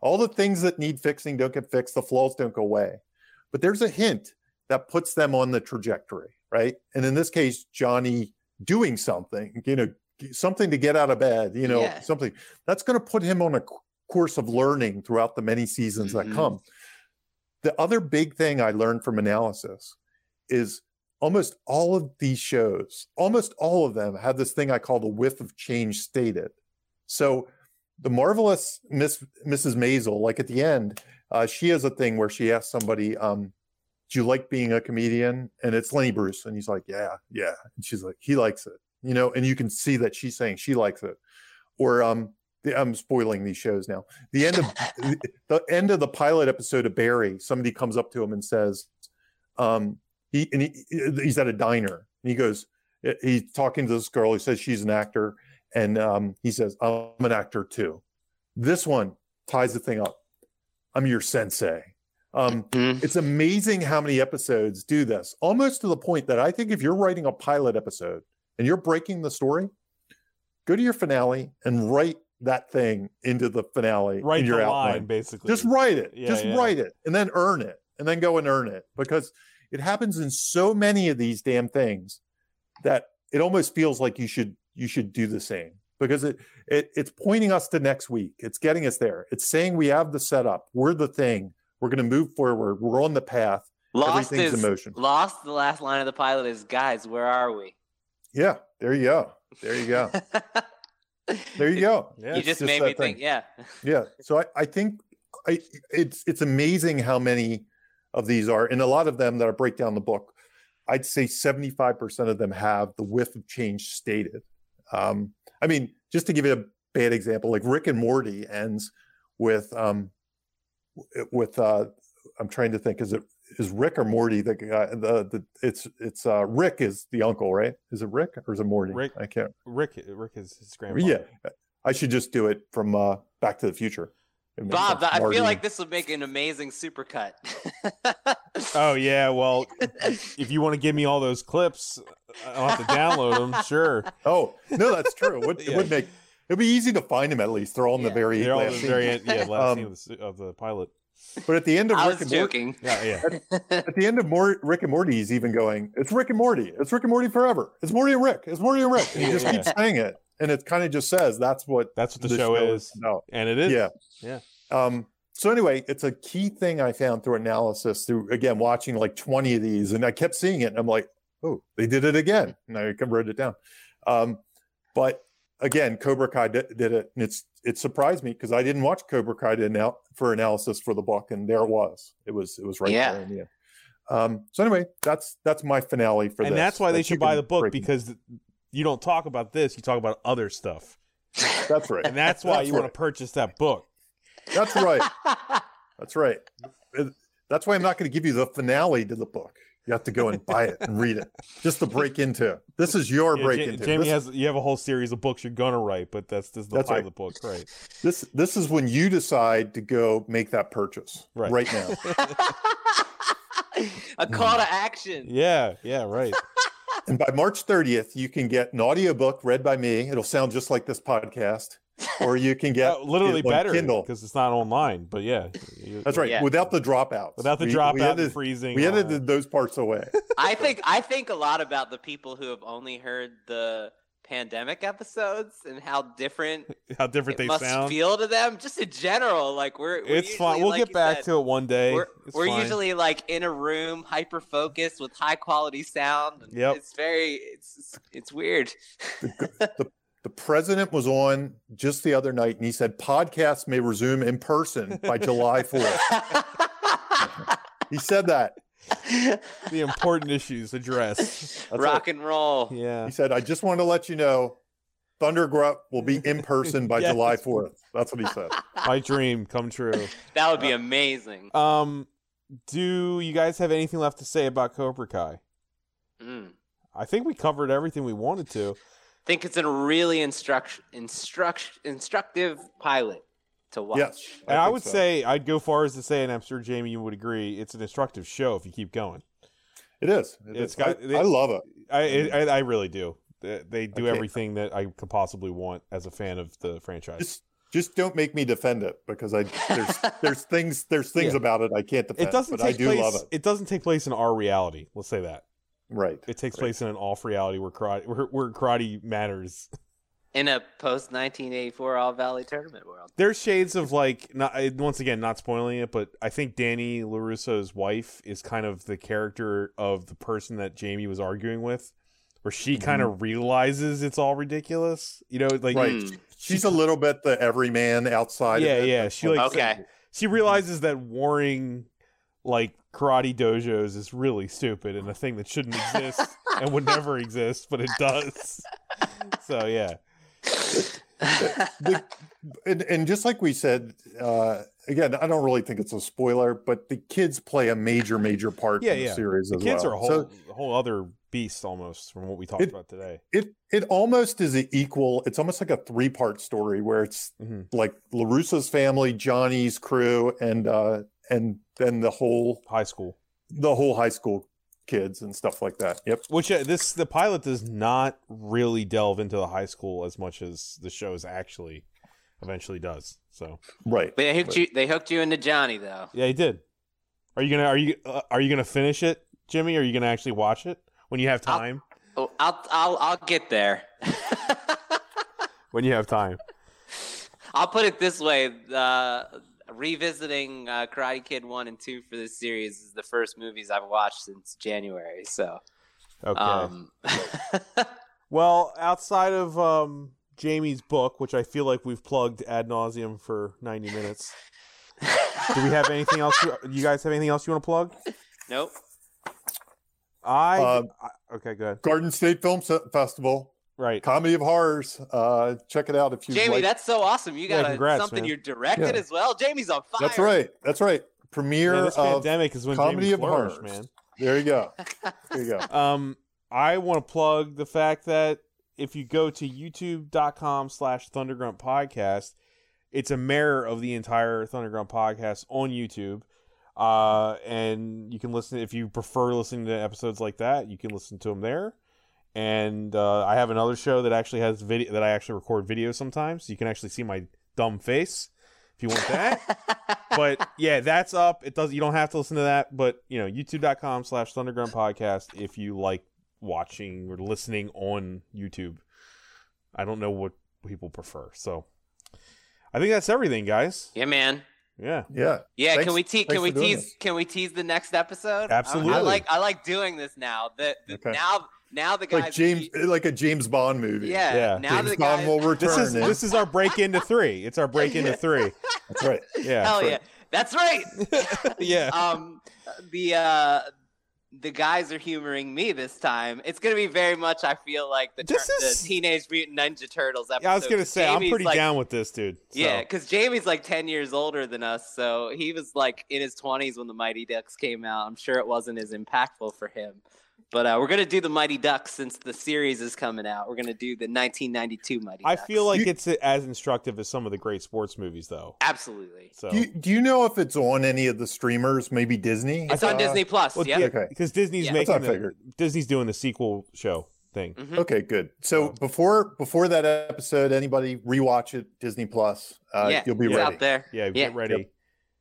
All the things that need fixing don't get fixed. The flaws don't go away. But there's a hint that puts them on the trajectory, right? And in this case, Johnny doing something, you know, something to get out of bed, you know, Yeah. something that's going to put him on a course of learning throughout the many seasons Mhm. that come. The other big thing I learned from analysis is almost all of these shows, almost all of them have this thing I call the whiff of change stated. So the marvelous Miss Mrs. Maisel, like at the end, uh, she has a thing where she asks somebody, um, "Do you like being a comedian?" And it's Lenny Bruce, and he's like, "Yeah, yeah." And she's like, "He likes it," you know, and you can see that she's saying she likes it. Or um, the, I'm spoiling these shows now. The end of the end of the pilot episode of Barry, somebody comes up to him and says, um, he and he, he's at a diner and he goes, he's talking to this girl. He says she's an actor, and um, he says, "I'm an actor too." This one ties the thing up. I'm your sensei. Um, Mhm. it's amazing how many episodes do this, almost to the point that I think if you're writing a pilot episode and you're breaking the story, go to your finale and write that thing into the finale Write in your the outline. line, basically. Just write it. Yeah, Just yeah. write it and then earn it and then go and earn it because it happens in so many of these damn things that it almost feels like you should you should do the same because it, it it's pointing us to next week. It's getting us there. It's saying we have the setup. We're the thing. We're going to move forward. We're on the path. Lost Everything's is in motion. lost. The last line of the pilot is, "Guys, where are we?" Yeah, there you go. There you go. There you go. Yeah, you just just made me thing. think. Yeah. yeah so i, I think I, it's it's amazing how many of these are and a lot of them that i break down the book i'd say 75% of them have the whiff of change stated um, i mean just to give you a bad example like rick and morty ends with um with uh i'm trying to think is it is rick or morty the guy the, the it's it's uh rick is the uncle right is it rick or is it morty Rick. i can't Rick. Rick is his grandfather. yeah i should just do it from uh back to the future Bob, sense. I feel like this would make an amazing supercut. Oh yeah. Well, if you want to give me all those clips, I'll have to download them. Sure. Oh no, that's true. It would, it would make it'd be easy to find them at least. They're all in the Yeah. very They're last the scene. very end, yeah, last Um, scene of the, of the pilot. But at the end of I Rick was and Morty. Yeah, yeah. at the end of Mor- Rick and Morty, he's even going, "It's Rick and Morty. It's Rick and Morty forever. It's Morty and Rick. It's Morty and Rick." And he just Yeah. keeps saying it, and it kind of just says that's what That's what the, show, is, about. and it is. Yeah, Yeah. Um, so anyway, it's a key thing I found through analysis, through again watching like twenty of these, and I kept seeing it, and I'm like, "Oh, they did it again." And I wrote it down. Um, but again, Cobra Kai did, did it, and it's it surprised me because I didn't watch Cobra Kai to anal- for analysis for the book, and there it was. It was it was right Yeah. there in the end. Um, so anyway, that's that's my finale for and this. And that's why they should buy the book break because you don't talk about this; you talk about other stuff, that's right. and that's why That's you want to purchase that book. That's right. That's right. That's why I'm not going to give you the finale to the book. You have to go and buy it and read it just to break into. This is your Yeah, break Ja- into. Jamie this, has you have a whole series of books you're gonna write, but that's this is the That's right. pilot book, right? this this is when you decide to go make that purchase Right. right, now. a call to action. Yeah, yeah, right. and by March 30th, you can get an audiobook read by me. It'll sound just like this podcast, or you can get Uh, literally it on better Kindle. because it's not online. But yeah, you- That's right, Yeah. without the dropouts. Without the We- dropout we and edited, freezing. we edited those parts away. I think I think a lot about the people who have only heard the pandemic episodes and how different how different it they must sound. feel to them. Just in general, like we're, we're it's fine. We'll like get back said, to it one day. We're, we're usually like in a room, hyper focused with high quality sound. and Yep. It's very it's it's weird. The president was on just the other night and he said podcasts may resume in person by July 4th. He said that. the important issues addressed. That's Rock and roll. Yeah. He said, I just want to let you know Thunder Grunt will be in person by Yes. July 4th. That's what he said. My dream come true. That would be amazing. Um, do you guys have anything left to say about Cobra Kai? Mm. I think we covered everything we wanted to. I think it's a really instruct instruct instructive pilot to watch. Yes. And I, think would so. say I'd go far as to say, and I'm sure Jamie you would agree, it's an instructive show if you keep going. it is. It It's is. got- I, I love it. I I, I really do. They, they do Okay. everything that I could possibly want as a fan of the franchise. Just just don't make me defend it because I there's there's things there's things Yeah. about it I can't defend. it doesn't but I take do place. love it. It doesn't take place in our reality. Let's say that Right. it takes Right. place in an off reality where karate where, where karate matters. In a post 1984 All Valley tournament world. There's shades of like not once again not spoiling it, but I think Danny Larusso's wife is kind of the character of the person that Jamie was arguing with, where she mm-hmm. kind of realizes it's all ridiculous. You know, like Right. She's a little bit the everyman outside. Yeah, of it. yeah, she, like, Okay. she realizes that warring like karate dojos is really stupid and a thing that shouldn't exist and would never exist, but it does. So yeah. The, and, and just like we said, uh, again, I don't really think it's a spoiler, but the kids play a major, major part Yeah, in the yeah. series The kids well. are a whole So whole other beast almost from what we talked It- about today. it it almost is an equal. It's almost like a three part story where it's Mhm. like Larusso's family, Johnny's crew, and uh, and then the whole High school. the whole high school kids and stuff like that. Yep. Which uh, this the pilot does not really delve into the high school as much as the show is actually eventually does. So Right. They hooked you. They hooked you into Johnny though. yeah, he did. Are you gonna are you uh, are you gonna finish it, Jimmy? Are you gonna actually watch it when you have I'll- time? Oh, I'll I'll I'll get there. When you have time. I'll put it this way: uh, revisiting uh, Karate Kid one and two for this series is the first movies I've watched since January. So, Okay. um, Well, outside of um, Jamie's book, which I feel like we've plugged ad nauseum for ninety minutes, do we have anything else? You, you guys have anything else you want to plug? nope. I, Um, I okay, good. Garden State Film Festival, Right. Comedy of Horrors. Uh, check it out if you Jamie, like. that's so awesome. You Yeah, got a- congrats, something man. you're directed Yeah. as well. Jamie's on fire. That's right. That's right. Premiere Man, this of pandemic is when Comedy Jamie of flourished, Horrors. man. There you go. There you go. Um, I want to plug the fact that if you go to youtube.com slash Thundergrunt Podcast, it's a mirror of the entire Thundergrunt Podcast on YouTube. Uh, and you can listen if you prefer listening to episodes like that, you can listen to them there. And uh, I have another show that actually has video that I actually record video sometimes. You can actually see my dumb face if you want that. but yeah, that's up. It does. You don't have to listen to that, but you know, YouTube.com slash Thundergrunt Podcast if you like watching or listening on YouTube. I don't know what people prefer, so I think that's everything, guys. yeah, man. Yeah, Yeah. Yeah, Thanks- can we te- can we tease this. can we tease the next episode? I- I, like I like doing this now. The, the Okay. now now the guys Like James, like a James Bond movie. Yeah, Yeah. now James the Bond guys will return. this is eh? this is our break into three. It's our break into three. That's right. Yeah, Hell right. yeah. That's right. yeah. um the uh the guys are humoring me this time. It's gonna be very much. I feel like the, tur- This is- the Teenage Mutant Ninja Turtles episode. Yeah, I was gonna say I'm pretty like- down with this, dude. So, Yeah, because Jamie's like ten years older than us, so he was like in his twenties when the Mighty Ducks came out. I'm sure it wasn't as impactful for him. But uh, we're gonna do the Mighty Ducks since the series is coming out. We're gonna do the 1992 Mighty I Ducks. feel like You- it's as instructive as some of the great sports movies, though. absolutely. So Do you, do you know if it's on any of the streamers? Maybe Disney. It's on Uh, Disney Plus. Well, yeah. yeah, Okay. because Disney's Yeah. Making what the. Disney's doing the sequel show thing. Mhm. Okay, good. So before before that episode, anybody rewatch it Disney Plus. Uh, yeah, you'll be it's ready. out there. Yeah, Yeah. get ready.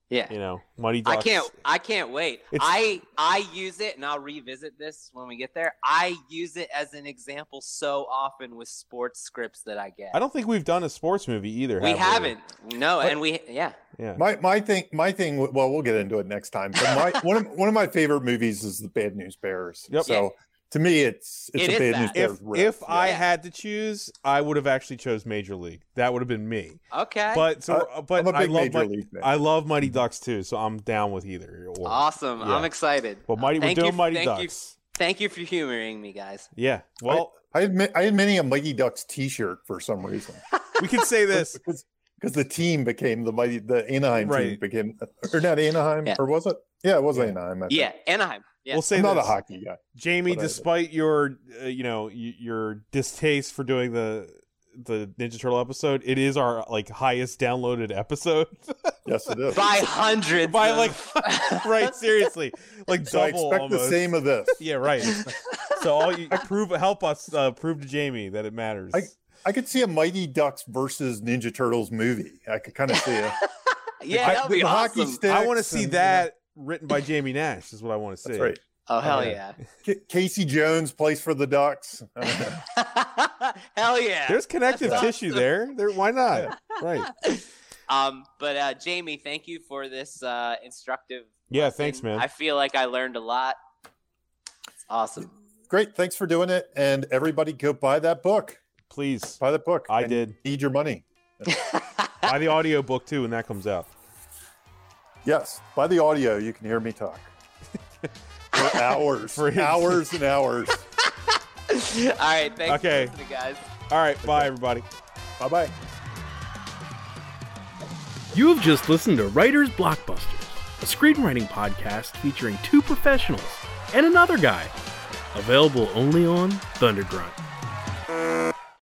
Yeah. You know, Muddy I can't. I can't wait. It's- I I use it, and I'll revisit this when we get there. I use it as an example so often with sports scripts that I get. I don't think we've done a sports movie either. we have haven't. No, But- and we yeah. Yeah. My my thing my thing. Well, we'll get into it next time. But my one of one of my favorite movies is the Bad News Bears. Yep. So to me, it's it's It a is Bad. News Bears. if riff. if I had to choose, I would have actually chose Major League. That would have been me. Okay. But so, Uh, but I'm a I big love Major my, League fan. I love Mighty Ducks too, so I'm down with either. Or. awesome. yeah. I'm excited. Well, Mighty, we're Thank doing you- Mighty thank you- Ducks. Thank you for humoring me, guys. Yeah. Well, I had ma- I had many a Mighty Ducks T-shirt for some reason we can say this. because because the team became the Mighty the Anaheim team became or not Anaheim Yeah. or was it? Yeah, it was Yeah. Anaheim. I think. Yeah, Anaheim. Yeah. We'll say I'm not a hockey guy. Jamie, But I- despite your, uh, you know, your distaste for doing the the Ninja Turtle episode, it is our like highest downloaded episode. Yes, it is. by hundreds. By like, right? Seriously, like so I double expect almost. the same of this. Yeah, right. so all you prove, help us uh, prove to Jamie that it matters. I could see a Mighty Ducks versus Ninja Turtles movie. I could kind of see it. yeah, I- that'd be the hockey awesome. stick. I want to see and, that written by Jamie Nash. Is what I want to see. That's right. oh hell Okay. yeah. K- Casey Jones plays for the Ducks. Hell yeah. There's connective That's tissue awesome. there. There, why not? Right. Um, but uh, Jamie, thank you for this uh, instructive. Yeah, lesson. thanks, man. I feel like I learned a lot. It's awesome. Great, thanks for doing it, and everybody go buy that book. Please Buy the book. I and did. Need your money. buy the audio book too when that comes out. Yes, by the audio, you can hear me talk for hours, for hours and hours. All right, thanks okay. guys. All right, bye everybody. Bye bye. You have just listened to Writers Blockbusters, a screenwriting podcast featuring two professionals and another guy. Available only on Thundergrunt.